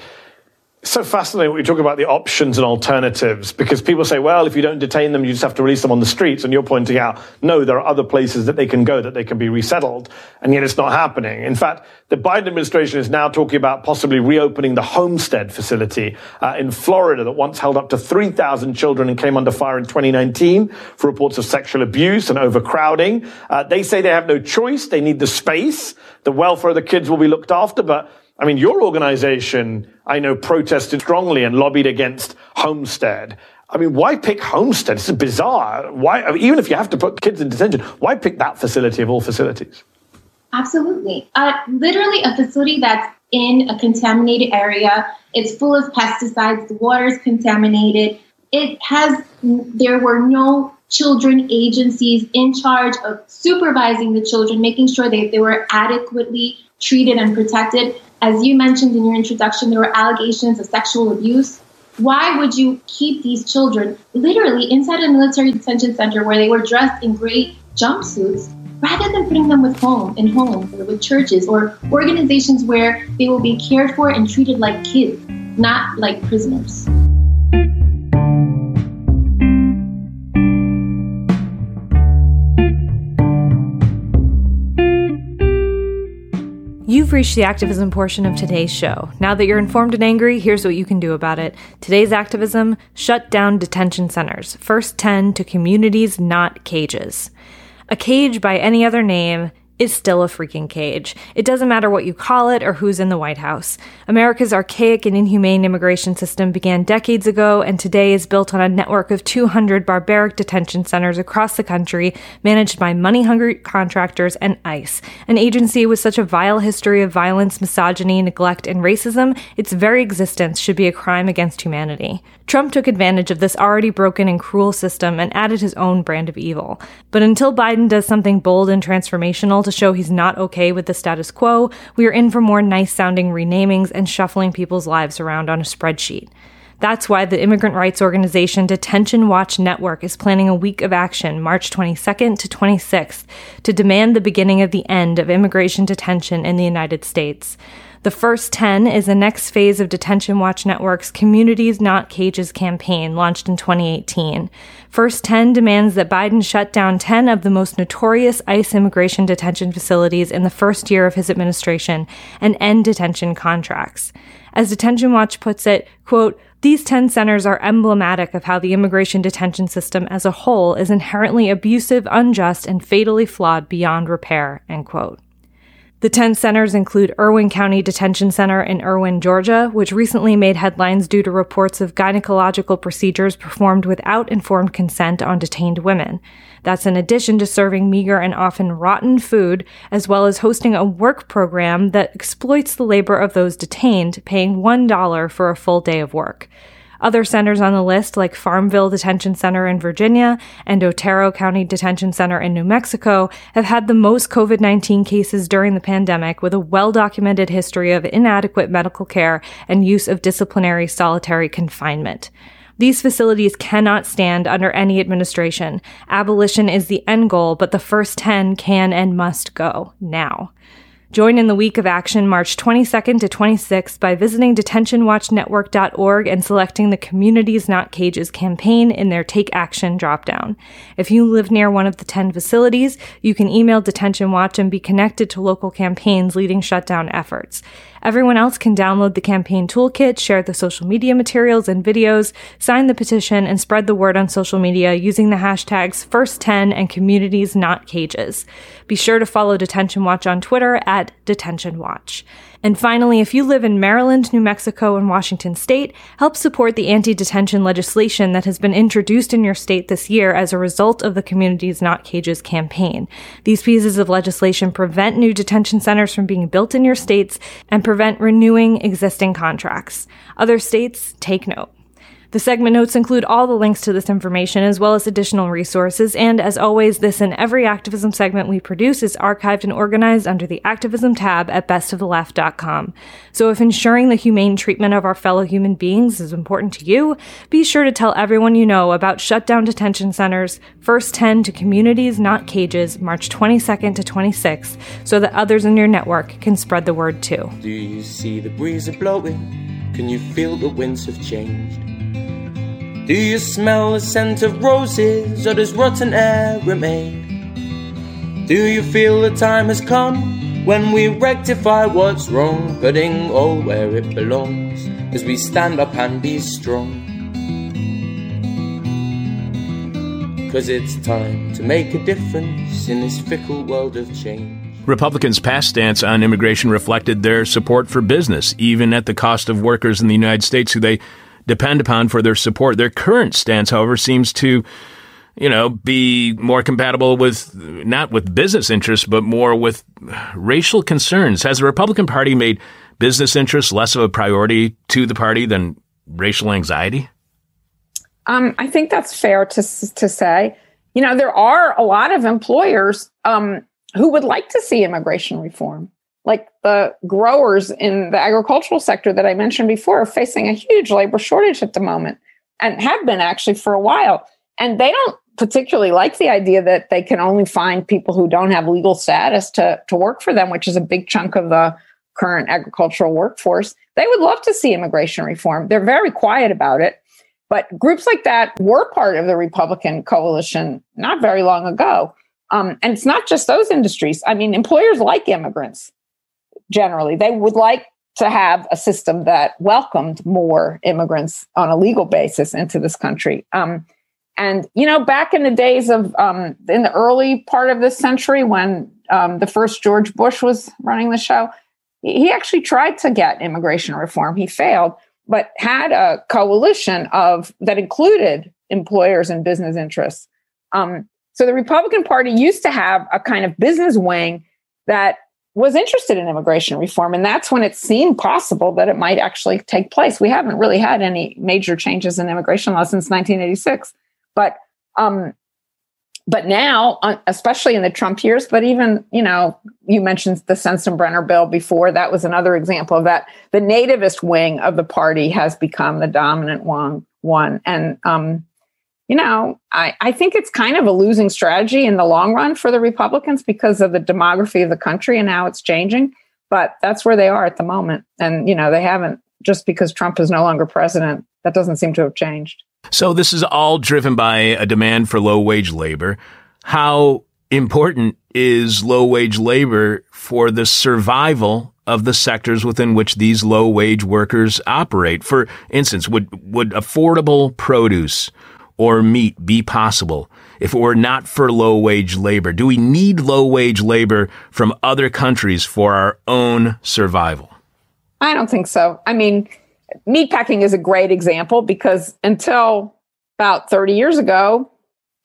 so fascinating when you talk about the options and alternatives because people say, well, if you don't detain them, you just have to release them on the streets. And you're pointing out, no, there are other places that they can go, that they can be resettled. And yet it's not happening. In fact, the Biden administration is now talking about possibly reopening the Homestead facility uh, in Florida that once held up to 3,000 children and came under fire in 2019 for reports of sexual abuse and overcrowding. Uh, they say they have no choice. They need the space. The welfare of the kids will be looked after, but I mean, your organization, I know, protested strongly and lobbied against Homestead. I mean, why pick Homestead? It's bizarre. Why, I mean, even if you have to put kids in detention, why pick that facility of all facilities? Absolutely. Uh, literally, a facility that's in a contaminated area. It's full of pesticides. The water is contaminated. It has, there were no children agencies in charge of supervising the children, making sure that they were adequately treated and protected. As you mentioned in your introduction, there were allegations of sexual abuse. Why would you keep these children literally inside a military detention center where they were dressed in gray jumpsuits rather than putting them with home in homes or with churches or organizations where they will be cared for and treated like kids, not like prisoners? You've reached the activism portion of today's show. Now that you're informed and angry, here's what you can do about it. Today's activism shut down detention centers. First 10 to communities, not cages. A cage by any other name is still a freaking cage. It doesn't matter what you call it or who's in the White House. America's archaic and inhumane immigration system began decades ago and today is built on a network of 200 barbaric detention centers across the country managed by money hungry contractors and ICE, an agency with such a vile history of violence, misogyny, neglect, and racism, its very existence should be a crime against humanity. Trump took advantage of this already broken and cruel system and added his own brand of evil. But until Biden does something bold and transformational to show he's not okay with the status quo, we are in for more nice sounding renamings and shuffling people's lives around on a spreadsheet. That's why the immigrant rights organization Detention Watch Network is planning a week of action March 22nd to 26th to demand the beginning of the end of immigration detention in the United States. The first 10 is the next phase of Detention Watch Network's Communities Not Cages campaign launched in 2018. First 10 demands that Biden shut down 10 of the most notorious ICE immigration detention facilities in the first year of his administration and end detention contracts. As Detention Watch puts it, quote, these 10 centers are emblematic of how the immigration detention system as a whole is inherently abusive, unjust, and fatally flawed beyond repair, end quote. The 10 centers include Irwin County Detention Center in Irwin, Georgia, which recently made headlines due to reports of gynecological procedures performed without informed consent on detained women. That's in addition to serving meager and often rotten food, as well as hosting a work program that exploits the labor of those detained, paying $1 for a full day of work. Other centers on the list, like Farmville Detention Center in Virginia and Otero County Detention Center in New Mexico, have had the most COVID 19 cases during the pandemic with a well documented history of inadequate medical care and use of disciplinary solitary confinement. These facilities cannot stand under any administration. Abolition is the end goal, but the first 10 can and must go now. Join in the week of action March 22nd to 26th by visiting detentionwatchnetwork.org and selecting the Communities Not Cages campaign in their Take Action dropdown. If you live near one of the 10 facilities, you can email Detention Watch and be connected to local campaigns leading shutdown efforts. Everyone else can download the campaign toolkit, share the social media materials and videos, sign the petition, and spread the word on social media using the hashtags First10 and Communities Not Cages. Be sure to follow Detention Watch on Twitter at Detention Watch. And finally, if you live in Maryland, New Mexico, and Washington state, help support the anti-detention legislation that has been introduced in your state this year as a result of the Communities Not Cages campaign. These pieces of legislation prevent new detention centers from being built in your states and prevent renewing existing contracts. Other states, take note. The segment notes include all the links to this information as well as additional resources. And as always, this and every activism segment we produce is archived and organized under the activism tab at bestoftheleft.com. So if ensuring the humane treatment of our fellow human beings is important to you, be sure to tell everyone you know about Shutdown Detention Centers, First 10 to Communities Not Cages, March 22nd to 26th, so that others in your network can spread the word too. Do you see the breeze blowing? Can you feel the winds have changed? Do you smell the scent of roses or does rotten air remain? Do you feel the time has come when we rectify what's wrong, putting all where it belongs as we stand up and be strong? Cause it's time to make a difference in this fickle world of change. Republicans' past stance on immigration reflected their support for business, even at the cost of workers in the United States who they depend upon for their support. Their current stance, however, seems to you know, be more compatible with not with business interests, but more with racial concerns. Has the Republican Party made business interests less of a priority to the party than racial anxiety? Um, I think that's fair to to say. You know, there are a lot of employers um, who would like to see immigration reform like the growers in the agricultural sector that I mentioned before are facing a huge labor shortage at the moment and have been actually for a while. And they don't particularly like the idea that they can only find people who don't have legal status to, to work for them, which is a big chunk of the current agricultural workforce. They would love to see immigration reform. They're very quiet about it. But groups like that were part of the Republican coalition not very long ago. Um, and it's not just those industries. I mean, employers like immigrants generally. They would like to have a system that welcomed more immigrants on a legal basis into this country. Um, and you know, back in the days of um, in the early part of this century, when um, the first George Bush was running the show, he actually tried to get immigration reform. He failed, but had a coalition of that included employers and business interests. Um, so the Republican Party used to have a kind of business wing that was interested in immigration reform. And that's when it seemed possible that it might actually take place. We haven't really had any major changes in immigration law since 1986. But um, but now, uh, especially in the Trump years, but even, you know, you mentioned the Sensenbrenner bill before. That was another example of that. The nativist wing of the party has become the dominant one. One and um, you know, I, I think it's kind of a losing strategy in the long run for the Republicans because of the demography of the country and how it's changing. But that's where they are at the moment. And, you know, they haven't, just because Trump is no longer president, that doesn't seem to have changed. So this is all driven by a demand for low wage labor. How important is low wage labor for the survival of the sectors within which these low wage workers operate? For instance, would, would affordable produce or meat be possible if it were not for low wage labor? Do we need low wage labor from other countries for our own survival? I don't think so. I mean, meatpacking is a great example because until about 30 years ago,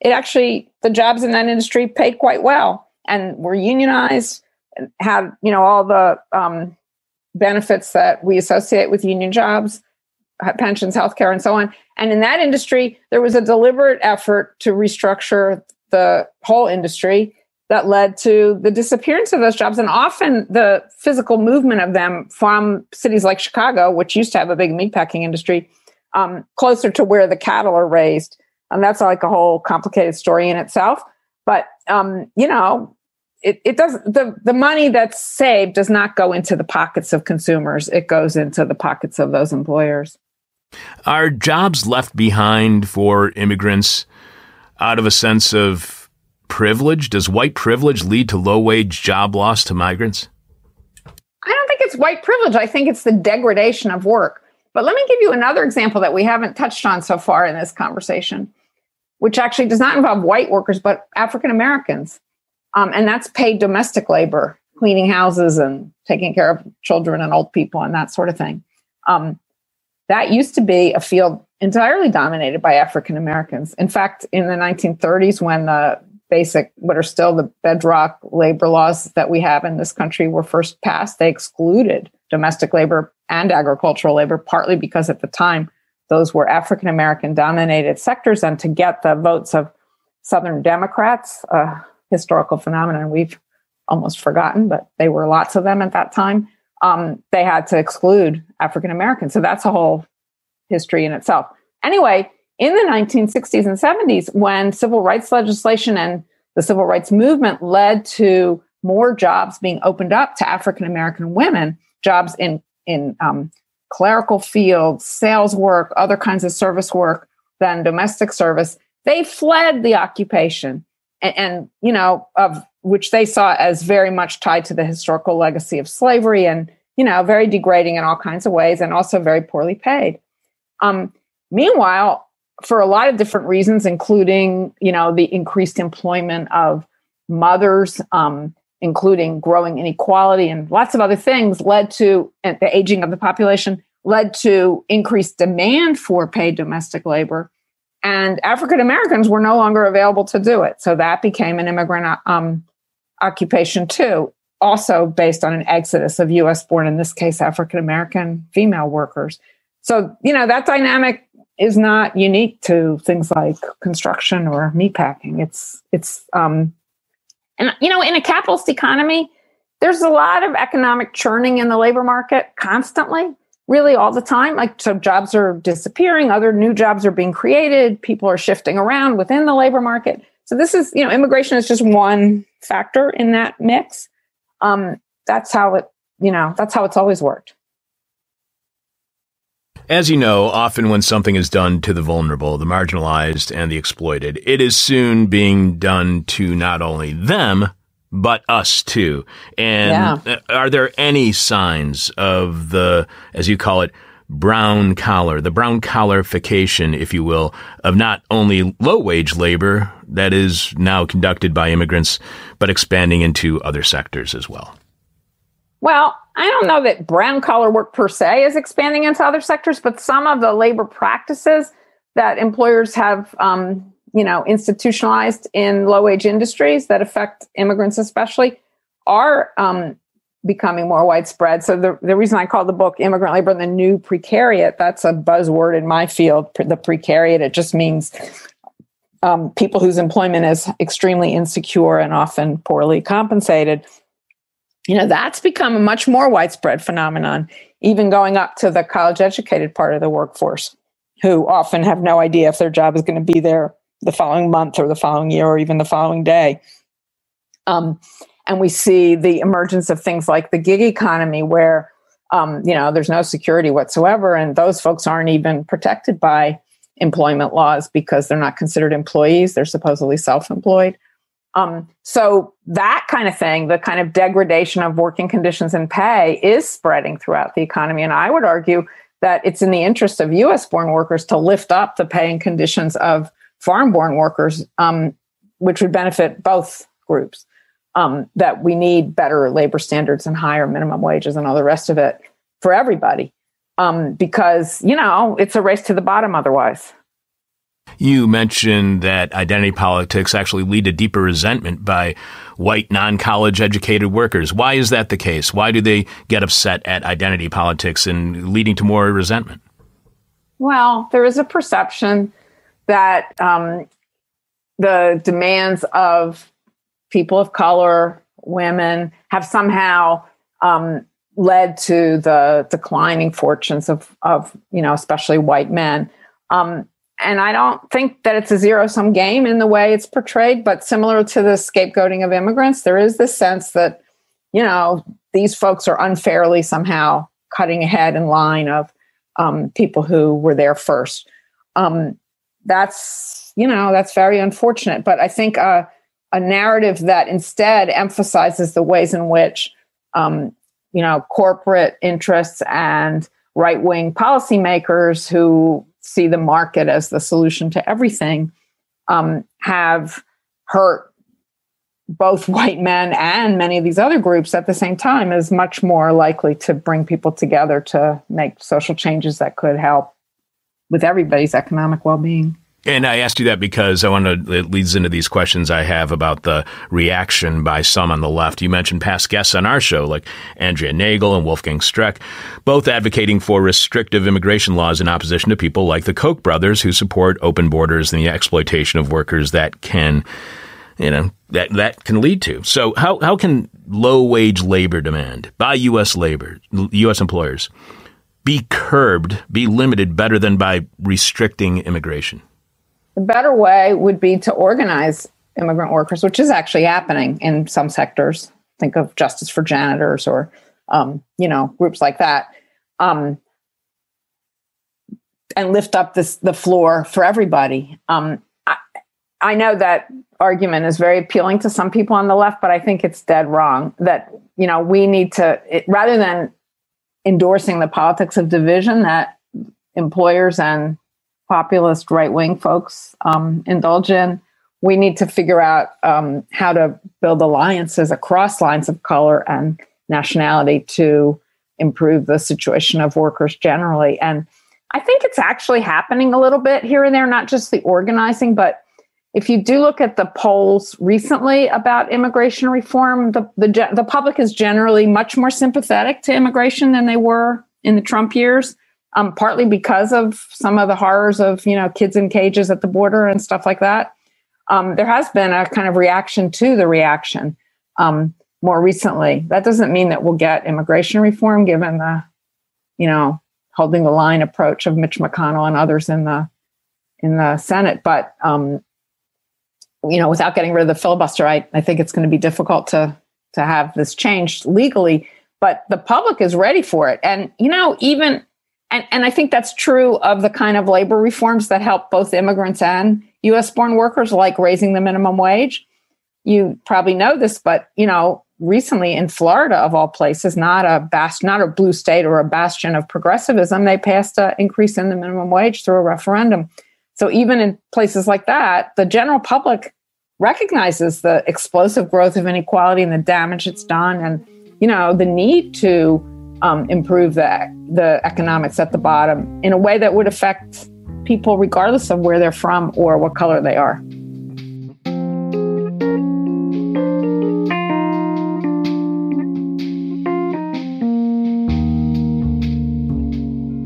it actually, the jobs in that industry paid quite well and were unionized and had, you know, all the um, benefits that we associate with union jobs pensions, healthcare, and so on. And in that industry, there was a deliberate effort to restructure the whole industry that led to the disappearance of those jobs and often the physical movement of them from cities like Chicago, which used to have a big meatpacking industry, um, closer to where the cattle are raised. And that's like a whole complicated story in itself. But um, you know, it, it does the the money that's saved does not go into the pockets of consumers. It goes into the pockets of those employers. Are jobs left behind for immigrants out of a sense of privilege? Does white privilege lead to low wage job loss to migrants? I don't think it's white privilege. I think it's the degradation of work. But let me give you another example that we haven't touched on so far in this conversation, which actually does not involve white workers, but African Americans. Um, and that's paid domestic labor, cleaning houses and taking care of children and old people and that sort of thing. Um, that used to be a field entirely dominated by African Americans. In fact, in the 1930s, when the basic, what are still the bedrock labor laws that we have in this country were first passed, they excluded domestic labor and agricultural labor, partly because at the time those were African American dominated sectors, and to get the votes of Southern Democrats, a historical phenomenon we've almost forgotten, but they were lots of them at that time. Um, they had to exclude African Americans. So that's a whole history in itself. Anyway, in the 1960s and 70s, when civil rights legislation and the civil rights movement led to more jobs being opened up to African American women, jobs in in um, clerical fields, sales work, other kinds of service work than domestic service, they fled the occupation, and, and you know of which they saw as very much tied to the historical legacy of slavery and you know very degrading in all kinds of ways and also very poorly paid. Um, meanwhile, for a lot of different reasons, including you know the increased employment of mothers, um, including growing inequality and lots of other things, led to the aging of the population led to increased demand for paid domestic labor, and African Americans were no longer available to do it. So that became an immigrant um, occupation too. Also based on an exodus of U.S. born, in this case, African American female workers. So, you know, that dynamic is not unique to things like construction or meatpacking. It's it's um, and you know in a capitalist economy, there's a lot of economic churning in the labor market constantly, really all the time. Like so, jobs are disappearing, other new jobs are being created, people are shifting around within the labor market. So this is you know immigration is just one factor in that mix. Um, that's how it you know that's how it's always worked. As you know, often when something is done to the vulnerable, the marginalized, and the exploited, it is soon being done to not only them, but us too. And yeah. are there any signs of the, as you call it, brown collar, the brown collarification, if you will, of not only low wage labor that is now conducted by immigrants, but expanding into other sectors as well? Well, I don't know that brown collar work per se is expanding into other sectors, but some of the labor practices that employers have, um, you know, institutionalized in low wage industries that affect immigrants especially are um, becoming more widespread. So the, the reason I call the book Immigrant Labor and the New Precariat, that's a buzzword in my field, the precariat. It just means um, people whose employment is extremely insecure and often poorly compensated you know that's become a much more widespread phenomenon even going up to the college educated part of the workforce who often have no idea if their job is going to be there the following month or the following year or even the following day. Um, and we see the emergence of things like the gig economy where um, you know there's no security whatsoever and those folks aren't even protected by employment laws because they're not considered employees they're supposedly self-employed um, so that kind of thing, the kind of degradation of working conditions and pay is spreading throughout the economy. And I would argue that it's in the interest of US born workers to lift up the pay and conditions of foreign born workers, um, which would benefit both groups. Um, that we need better labor standards and higher minimum wages and all the rest of it for everybody. Um, because, you know, it's a race to the bottom otherwise. You mentioned that identity politics actually lead to deeper resentment by white, non college educated workers. Why is that the case? Why do they get upset at identity politics and leading to more resentment? Well, there is a perception that um, the demands of people of color, women, have somehow um, led to the declining fortunes of, of you know, especially white men. Um, and I don't think that it's a zero sum game in the way it's portrayed, but similar to the scapegoating of immigrants, there is this sense that, you know, these folks are unfairly somehow cutting ahead in line of um, people who were there first. Um, that's, you know, that's very unfortunate. But I think uh, a narrative that instead emphasizes the ways in which, um, you know, corporate interests and right wing policymakers who see the market as the solution to everything um, have hurt both white men and many of these other groups at the same time is much more likely to bring people together to make social changes that could help with everybody's economic well-being And I asked you that because I want to, it leads into these questions I have about the reaction by some on the left. You mentioned past guests on our show, like Andrea Nagle and Wolfgang Streeck, both advocating for restrictive immigration laws in opposition to people like the Koch brothers who support open borders and the exploitation of workers that can, you know, that, that can lead to. So how, how can low wage labor demand by U.S. labor, U.S. employers be curbed, be limited better than by restricting immigration? The better way would be to organize immigrant workers, which is actually happening in some sectors. Think of Justice for Janitors or, um, you know, groups like that. Um, and lift up this the floor for everybody. Um, I, I know that argument is very appealing to some people on the left, but I think it's dead wrong. That you know we need to it, rather than endorsing the politics of division that employers and populist right wing folks um, indulge in. We need to figure out um, how to build alliances across lines of color and nationality to improve the situation of workers generally. And I think it's actually happening a little bit here and there, not just the organizing, but if you do look at the polls recently about immigration reform, the, the, the public is generally much more sympathetic to immigration than they were in the Trump years um, partly because of some of the horrors of you know kids in cages at the border and stuff like that. Um, there has been a kind of reaction to the reaction um, more recently. That doesn't mean that we'll get immigration reform, given the you know holding the line approach of Mitch McConnell and others in the in the Senate, but um, you know, without getting rid of the filibuster, I, I think it's going to be difficult to to have this changed legally. But the public is ready for it, and you know, even and, and I think that's true of the kind of labor reforms that help both immigrants and US born workers, like raising the minimum wage. You probably know this, but you know, recently in Florida, of all places, not a bast- not a blue state or a bastion of progressivism, they passed an increase in the minimum wage through a referendum. So even in places like that, the general public recognizes the explosive growth of inequality and the damage it's done, and you know the need to um, improve the, the economics at the bottom in a way that would affect people regardless of where they're from or what color they are.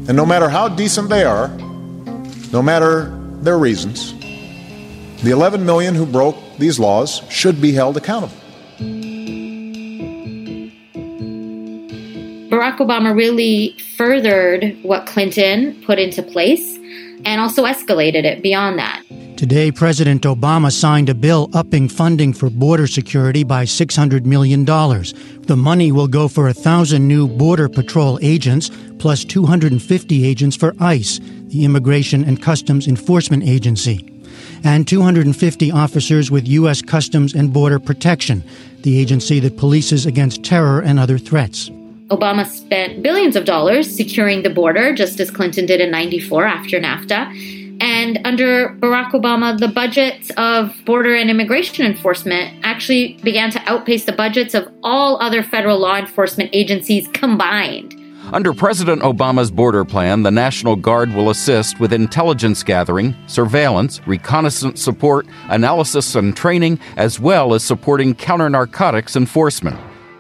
And no matter how decent they are, no matter their reasons, the 11 million who broke these laws should be held accountable. Barack Obama really furthered what Clinton put into place and also escalated it beyond that. Today, President Obama signed a bill upping funding for border security by $600 million. The money will go for 1,000 new Border Patrol agents, plus 250 agents for ICE, the Immigration and Customs Enforcement Agency, and 250 officers with U.S. Customs and Border Protection, the agency that polices against terror and other threats. Obama spent billions of dollars securing the border, just as Clinton did in 94 after NAFTA. And under Barack Obama, the budgets of border and immigration enforcement actually began to outpace the budgets of all other federal law enforcement agencies combined. Under President Obama's border plan, the National Guard will assist with intelligence gathering, surveillance, reconnaissance support, analysis, and training, as well as supporting counter narcotics enforcement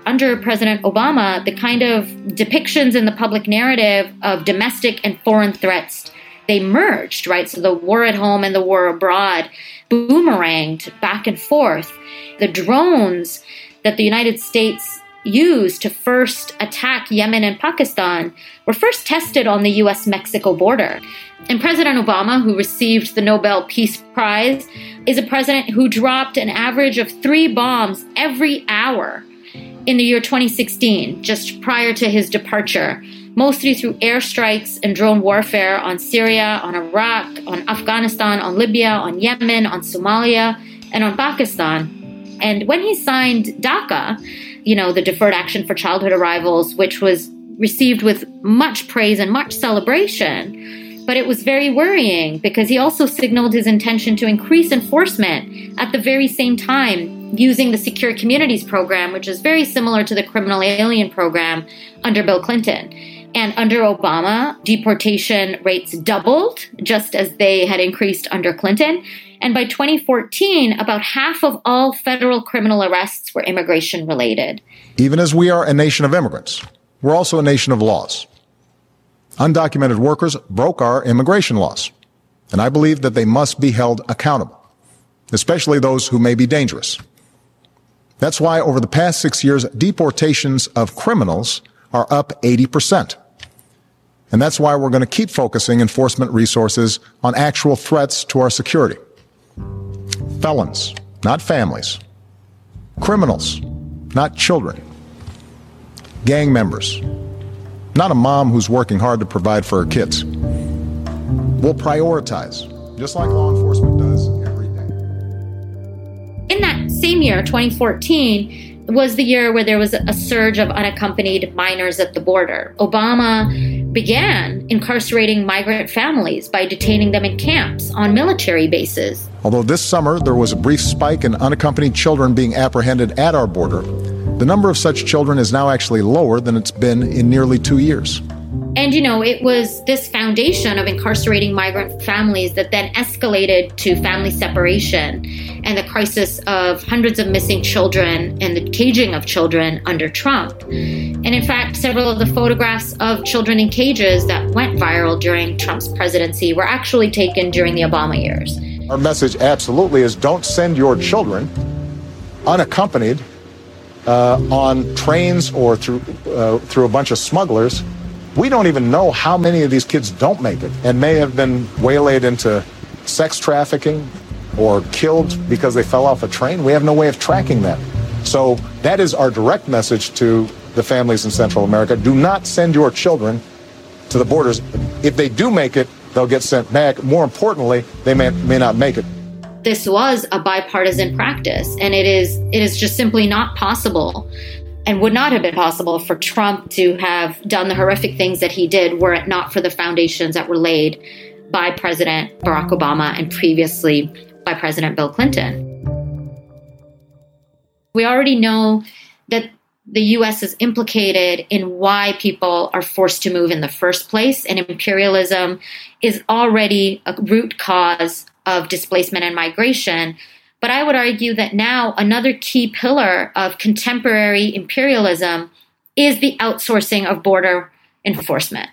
under President Obama, the kind of depictions in the public narrative of domestic and foreign threats, they merged, right? So the war at home and the war abroad boomeranged back and forth. The drones that the United States used to first attack Yemen and Pakistan were first tested on the US Mexico border. And President Obama, who received the Nobel Peace Prize, is a president who dropped an average of three bombs every hour in the year 2016, just prior to his departure, mostly through airstrikes and drone warfare on Syria, on Iraq, on Afghanistan, on Libya, on Yemen, on Somalia, and on Pakistan. And when he signed DACA, you know, the Deferred Action for Childhood Arrivals, which was received with much praise and much celebration, but it was very worrying because he also signaled his intention to increase enforcement at the very same time using the Secure Communities program, which is very similar to the criminal alien program under Bill Clinton. And under Obama, deportation rates doubled, just as they had increased under Clinton. And by 2014, about half of all federal criminal arrests were immigration related. Even as we are a nation of immigrants, we're also a nation of laws. Undocumented workers broke our immigration laws, and I believe that they must be held accountable, especially those who may be dangerous. That's why over the past six years, deportations of criminals are up 80%. And that's why we're going to keep focusing enforcement resources on actual threats to our security. Felons, not families. Criminals, not children. Gang members, not a mom who's working hard to provide for her kids. We'll prioritize, just like law enforcement does every day. In that same year, 2014, was the year where there was a surge of unaccompanied minors at the border. Obama began incarcerating migrant families by detaining them in camps on military bases. Although this summer there was a brief spike in unaccompanied children being apprehended at our border, the number of such children is now actually lower than it's been in nearly two years. And, you know, it was this foundation of incarcerating migrant families that then escalated to family separation and the crisis of hundreds of missing children and the caging of children under Trump. And in fact, several of the photographs of children in cages that went viral during Trump's presidency were actually taken during the Obama years. Our message absolutely is don't send your children unaccompanied uh, on trains or through, uh, through a bunch of smugglers we don't even know how many of these kids don't make it and may have been waylaid into sex trafficking or killed because they fell off a train. We have no way of tracking that. So that is our direct message to the families in Central America. Do not send your children to the borders. If they do make it, they'll get sent back. More importantly, they may, may not make it. This was a bipartisan practice, and it is it is just simply not possible and would not have been possible for Trump to have done the horrific things that he did were it not for the foundations that were laid by President Barack Obama and previously by President Bill Clinton. We already know that the US is implicated in why people are forced to move in the first place, and imperialism is already a root cause of displacement and migration. But I would argue that now another key pillar of contemporary imperialism is the outsourcing of border enforcement.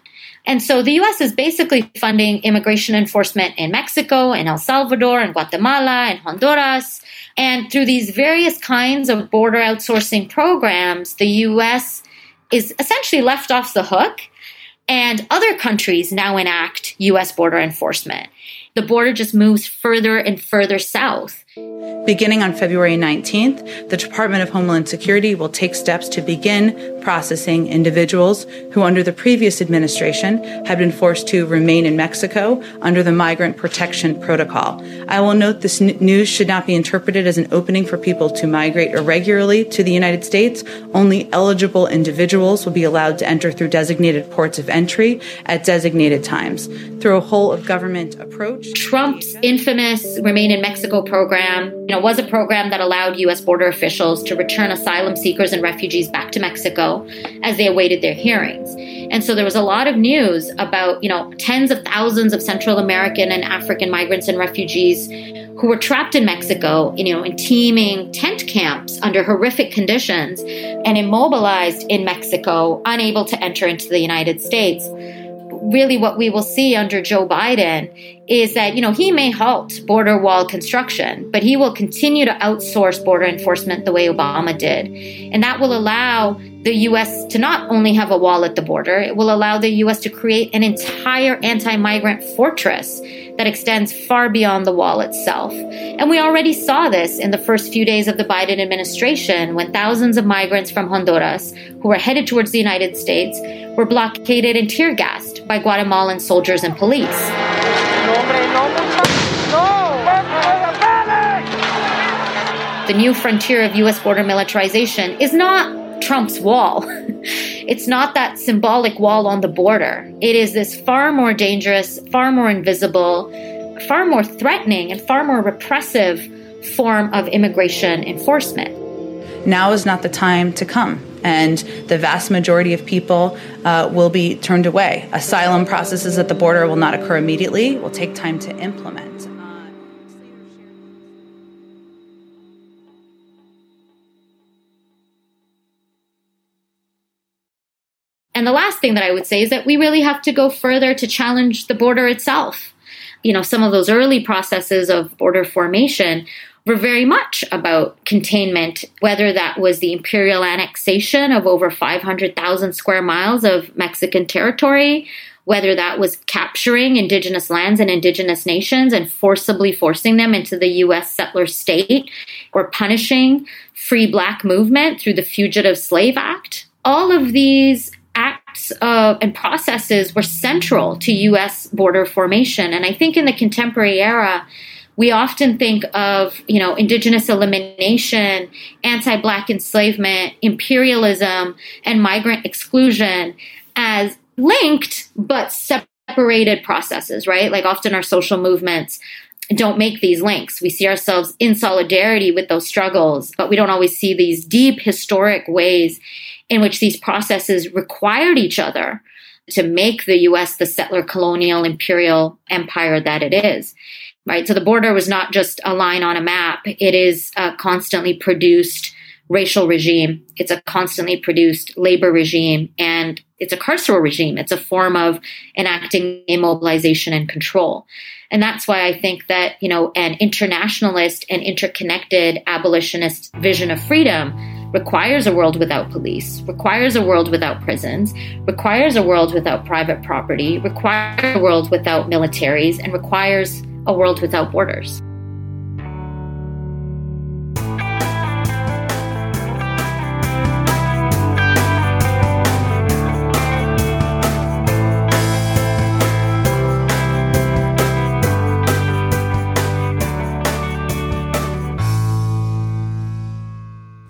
And so the US is basically funding immigration enforcement in Mexico, in El Salvador, in Guatemala, in Honduras. And through these various kinds of border outsourcing programs, the US is essentially left off the hook. And other countries now enact US border enforcement. The border just moves further and further south. Beginning on February 19th, the Department of Homeland Security will take steps to begin processing individuals who, under the previous administration, had been forced to remain in Mexico under the Migrant Protection Protocol. I will note this news should not be interpreted as an opening for people to migrate irregularly to the United States. Only eligible individuals will be allowed to enter through designated ports of entry at designated times. Through a whole of government approach, Trump's infamous Remain in Mexico program program, you know, was a program that allowed U.S. border officials to return asylum seekers and refugees back to Mexico as they awaited their hearings. And so there was a lot of news about, you know, tens of thousands of Central American and African migrants and refugees who were trapped in Mexico, you know, in teeming tent camps under horrific conditions and immobilized in Mexico, unable to enter into the United States really what we will see under Joe Biden is that, you know, he may halt border wall construction, but he will continue to outsource border enforcement the way Obama did. And that will allow the U.S. to not only have a wall at the border, it will allow the U.S. to create an entire anti migrant fortress that extends far beyond the wall itself. And we already saw this in the first few days of the Biden administration when thousands of migrants from Honduras who were headed towards the United States were blockaded and tear gassed by Guatemalan soldiers and police. The new frontier of U.S. border militarization is not Trump's wall. it's not that symbolic wall on the border. It is this far more dangerous, far more invisible, far more threatening, and far more repressive form of immigration enforcement. Now is not the time to come, and the vast majority of people uh, will be turned away. Asylum processes at the border will not occur immediately, it will take time to implement. And the last thing that I would say is that we really have to go further to challenge the border itself. You know, some of those early processes of border formation were very much about containment, whether that was the imperial annexation of over 500,000 square miles of Mexican territory, whether that was capturing indigenous lands and indigenous nations and forcibly forcing them into the US settler state, or punishing free black movement through the Fugitive Slave Act. All of these acts uh, and processes were central to U.S. border formation. And I think in the contemporary era, we often think of you know indigenous elimination, anti-black enslavement, imperialism, and migrant exclusion as linked but separated processes, right? Like often our social movements don't make these links. We see ourselves in solidarity with those struggles, but we don't always see these deep historic ways in which these processes required each other to make the US the settler colonial imperial empire that it is. Right? So the border was not just a line on a map, it is a constantly produced racial regime, it's a constantly produced labor regime, and it's a carceral regime. It's a form of enacting immobilization and control. And that's why I think that, you know, an internationalist and interconnected abolitionist vision of freedom requires a world without police, requires a world without prisons, requires a world without private property, requires a world without militaries, and requires a world without borders.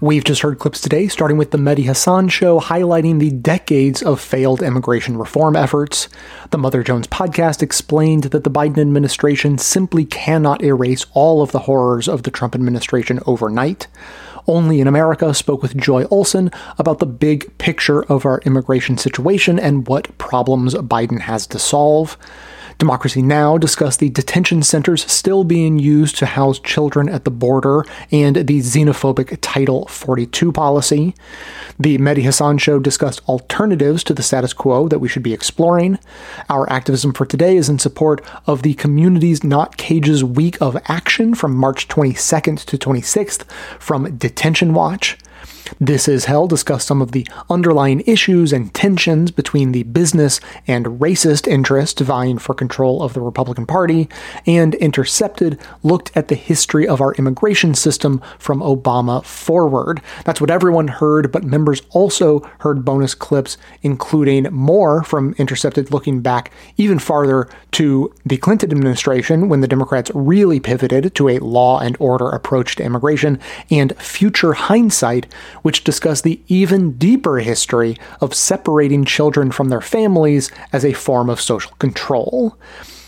We've just heard clips today, starting with the Mehdi Hasan show, highlighting the decades of failed immigration reform efforts. The Mother Jones podcast explained that the Biden administration simply cannot erase all of the horrors of the Trump administration overnight. Only in America spoke with Joy Olson about the big picture of our immigration situation and what problems Biden has to solve. Democracy Now! discussed the detention centers still being used to house children at the border and the xenophobic Title 42 policy. The Mehdi Hasan show discussed alternatives to the status quo that we should be exploring. Our activism for today is in support of the Communities Not Cages Week of Action from March 22nd to 26th from Detention Watch. This is Hell discussed some of the underlying issues and tensions between the business and racist interests vying for control of the Republican Party, and Intercepted looked at the history of our immigration system from Obama forward. That's what everyone heard, but members also heard bonus clips, including more from Intercepted looking back even farther to the Clinton administration when the Democrats really pivoted to a law and order approach to immigration, and future hindsight which discuss the even deeper history of separating children from their families as a form of social control.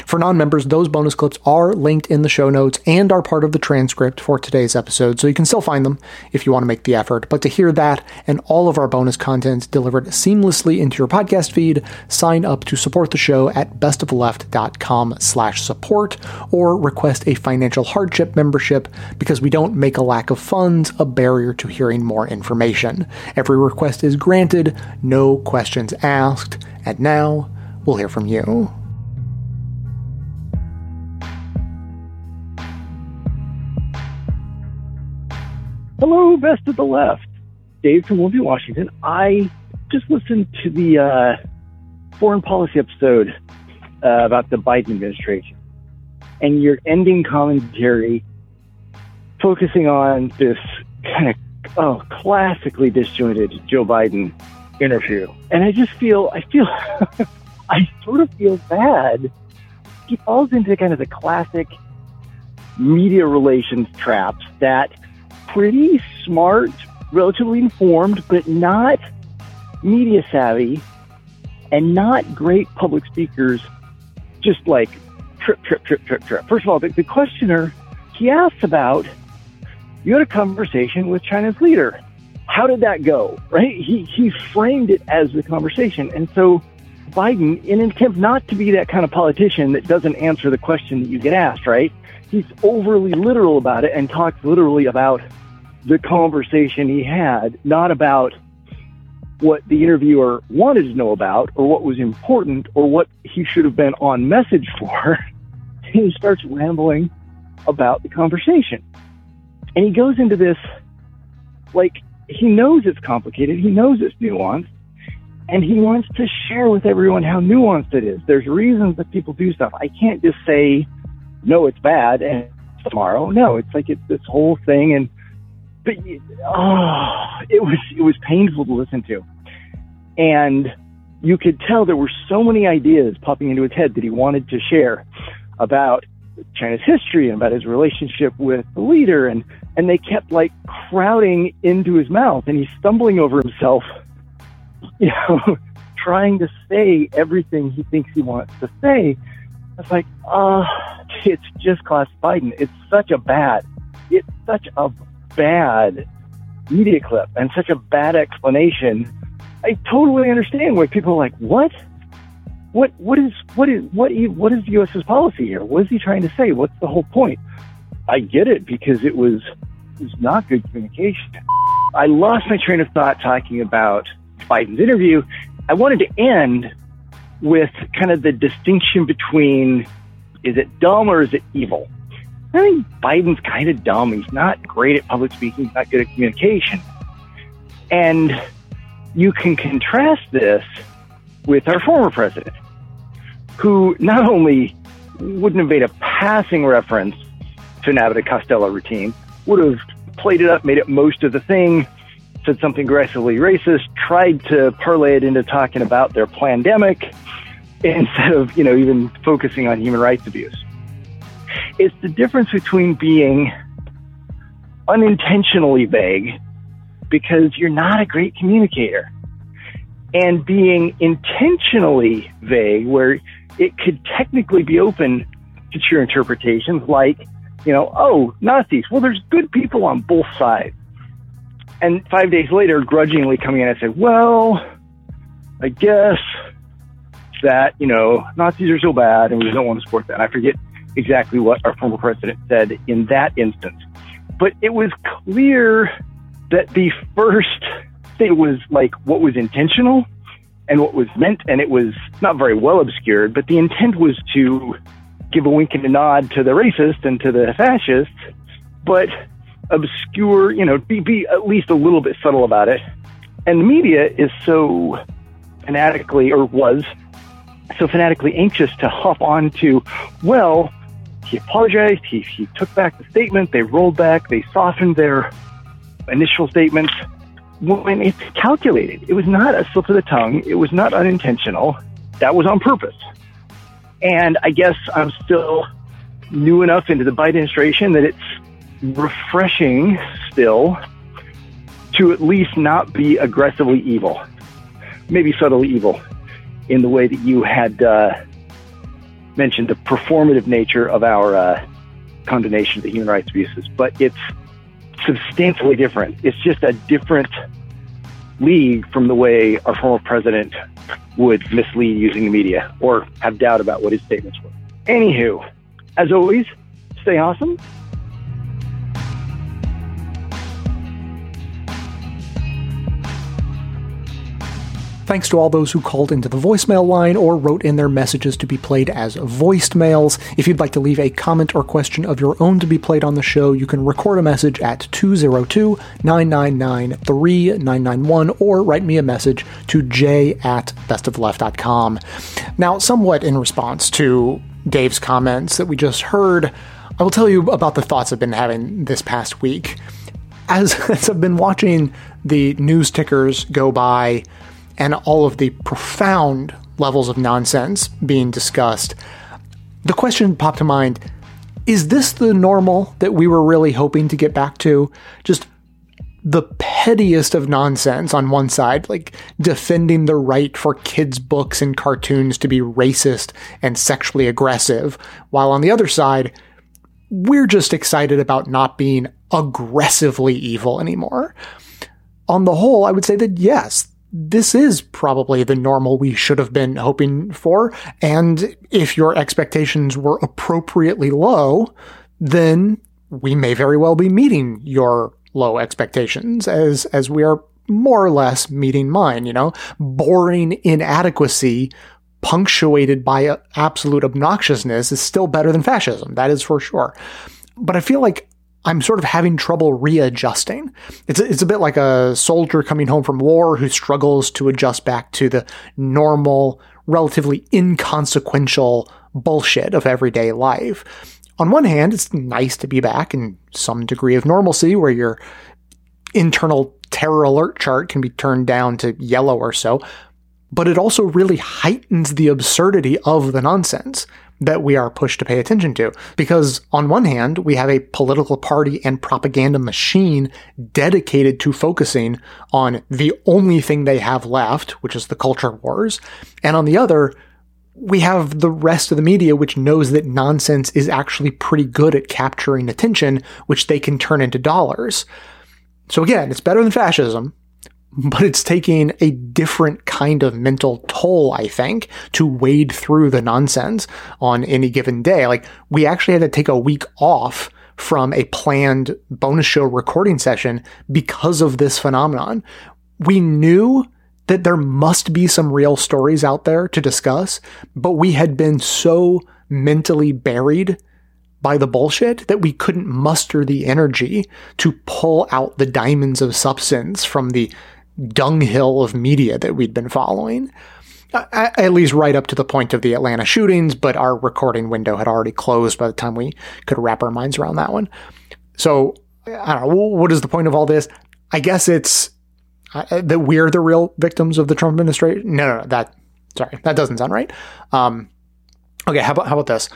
For non members, those bonus clips are linked in the show notes and are part of the transcript for today's episode, so you can still find them if you want to make the effort. But to hear that and all of our bonus content delivered seamlessly into your podcast feed, sign up to support the show at bestoftheleft.com slash support or request a financial hardship membership because we don't make a lack of funds a barrier to hearing more information. Every request is granted, no questions asked, and now we'll hear from you. Hello, best of the left. Dave from Wolfie, Washington. I just listened to the uh, foreign policy episode uh, about the Biden administration and your ending commentary focusing on this kind of oh classically disjointed Joe Biden interview. And I just feel I feel I sort of feel bad. He falls into kind of the classic media relations traps that pretty smart, relatively informed, but not media savvy and not great public speakers just like trip, trip, trip, trip, trip. First of all, the, the questioner, he asks about you had a conversation with China's leader. How did that go? Right? He, he framed it as the conversation. And so Biden, in an attempt not to be that kind of politician that doesn't answer the question that you get asked, right? He's overly literal about it and talks literally about the conversation he had, not about what the interviewer wanted to know about or what was important or what he should have been on message for. he starts rambling about the conversation. And he goes into this like he knows it's complicated, he knows it's nuanced, and he wants to share with everyone how nuanced it is. There's reasons that people do stuff. I can't just say, no, it's bad and tomorrow. No, it's like it's this whole thing and but oh, it was it was painful to listen to, and you could tell there were so many ideas popping into his head that he wanted to share about China's history and about his relationship with the leader, and and they kept like crowding into his mouth, and he's stumbling over himself, you know, trying to say everything he thinks he wants to say. It's like, uh, it's just class Biden. It's such a bad, it's such a bad media clip and such a bad explanation. I totally understand why people are like, what? What what is what is what what is the U.S.'s policy here? What is he trying to say? What's the whole point? I get it because it was it was not good communication. I lost my train of thought talking about Biden's interview. I wanted to end with kind of the distinction between is it dumb or is it evil? I think Biden's kind of dumb. He's not great at public speaking. He's not good at communication. And you can contrast this with our former president, who not only wouldn't have made a passing reference to an Abbott Costello routine, would have played it up, made it most of the thing, said something aggressively racist, tried to parlay it into talking about their pandemic instead of, you know, even focusing on human rights abuse. It's the difference between being unintentionally vague because you're not a great communicator and being intentionally vague where it could technically be open to your interpretations like, you know, oh, Nazis. Well, there's good people on both sides. And five days later, grudgingly coming in and say, well, I guess that, you know, Nazis are so bad and we don't want to support that. I forget exactly what our former president said in that instance. But it was clear that the first thing was like what was intentional and what was meant, and it was not very well obscured, but the intent was to give a wink and a nod to the racists and to the fascists, but obscure, you know, be, be at least a little bit subtle about it. And the media is so fanatically, or was so fanatically anxious to hop onto, well, he apologized. He, he took back the statement. They rolled back. They softened their initial statements. When it's calculated, it was not a slip of the tongue. It was not unintentional. That was on purpose. And I guess I'm still new enough into the Biden administration that it's refreshing still to at least not be aggressively evil, maybe subtly evil in the way that you had uh, mentioned the performative nature of our uh, condemnation of the human rights abuses, but it's substantially different. It's just a different league from the way our former president would mislead using the media or have doubt about what his statements were. Anywho, as always, stay awesome Thanks to all those who called into the voicemail line or wrote in their messages to be played as voiced mails. If you'd like to leave a comment or question of your own to be played on the show, you can record a message at 202 999 3991 or write me a message to j at bestofleft.com. Now, somewhat in response to Dave's comments that we just heard, I will tell you about the thoughts I've been having this past week. As, as I've been watching the news tickers go by, and all of the profound levels of nonsense being discussed, the question popped to mind is this the normal that we were really hoping to get back to? Just the pettiest of nonsense on one side, like defending the right for kids' books and cartoons to be racist and sexually aggressive, while on the other side, we're just excited about not being aggressively evil anymore. On the whole, I would say that yes, this is probably the normal we should have been hoping for. And if your expectations were appropriately low, then we may very well be meeting your low expectations as, as we are more or less meeting mine, you know, boring inadequacy punctuated by absolute obnoxiousness is still better than fascism. That is for sure. But I feel like I'm sort of having trouble readjusting. It's a, it's a bit like a soldier coming home from war who struggles to adjust back to the normal, relatively inconsequential bullshit of everyday life. On one hand, it's nice to be back in some degree of normalcy where your internal terror alert chart can be turned down to yellow or so, but it also really heightens the absurdity of the nonsense that we are pushed to pay attention to. Because on one hand, we have a political party and propaganda machine dedicated to focusing on the only thing they have left, which is the culture wars. And on the other, we have the rest of the media which knows that nonsense is actually pretty good at capturing attention, which they can turn into dollars. So again, it's better than fascism, but it's taking a different kind of mental toll, I think, to wade through the nonsense on any given day. Like, we actually had to take a week off from a planned bonus show recording session because of this phenomenon. We knew that there must be some real stories out there to discuss, but we had been so mentally buried by the bullshit that we couldn't muster the energy to pull out the diamonds of substance from the dunghill of media that we'd been following. At least right up to the point of the Atlanta shootings, but our recording window had already closed by the time we could wrap our minds around that one. So, I don't know. What is the point of all this? I guess it's uh, that we're the real victims of the Trump administration. No, no, no. That, sorry, that doesn't sound right. Um, okay, how about, how about this?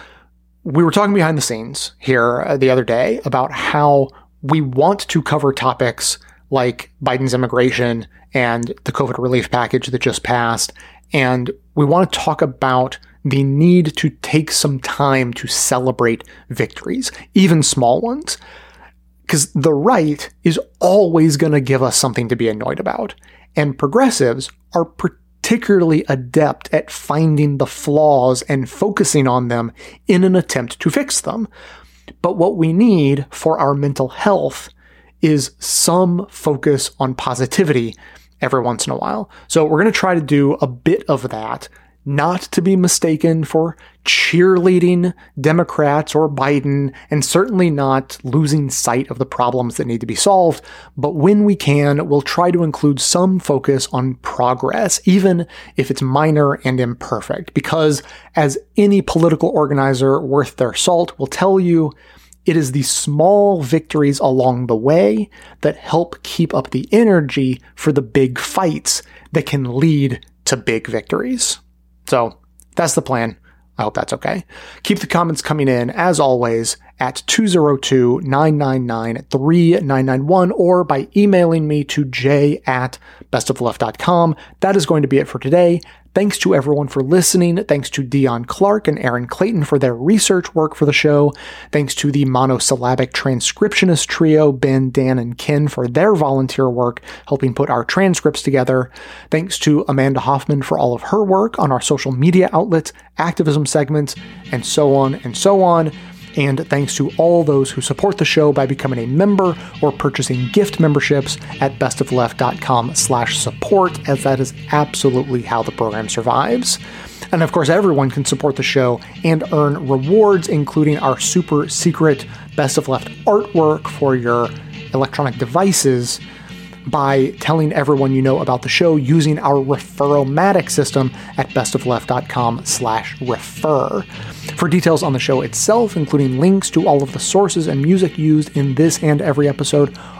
We were talking behind the scenes here uh, the other day about how we want to cover topics like Biden's immigration and the COVID relief package that just passed. And we want to talk about the need to take some time to celebrate victories, even small ones. Because the right is always going to give us something to be annoyed about. And progressives are particularly adept at finding the flaws and focusing on them in an attempt to fix them. But what we need for our mental health is some focus on positivity every once in a while. So we're going to try to do a bit of that, not to be mistaken for cheerleading Democrats or Biden, and certainly not losing sight of the problems that need to be solved. But when we can, we'll try to include some focus on progress, even if it's minor and imperfect, because as any political organizer worth their salt will tell you, it is the small victories along the way that help keep up the energy for the big fights that can lead to big victories. So that's the plan. I hope that's okay. Keep the comments coming in, as always, at 202 999 3991 or by emailing me to j at bestoftheleft.com. That is going to be it for today. Thanks to everyone for listening. Thanks to Dion Clark and Aaron Clayton for their research work for the show. Thanks to the monosyllabic transcriptionist trio, Ben, Dan, and Ken for their volunteer work helping put our transcripts together. Thanks to Amanda Hoffman for all of her work on our social media outlets, activism segments, and so on and so on. And thanks to all those who support the show by becoming a member or purchasing gift memberships at bestoftheleft.com slash support, as that is absolutely how the program survives. And of course, everyone can support the show and earn rewards, including our super secret Best of Left artwork for your electronic devices by telling everyone you know about the show using our referomatic system at bestofleft.com slash refer. For details on the show itself, including links to all of the sources and music used in this and every episode,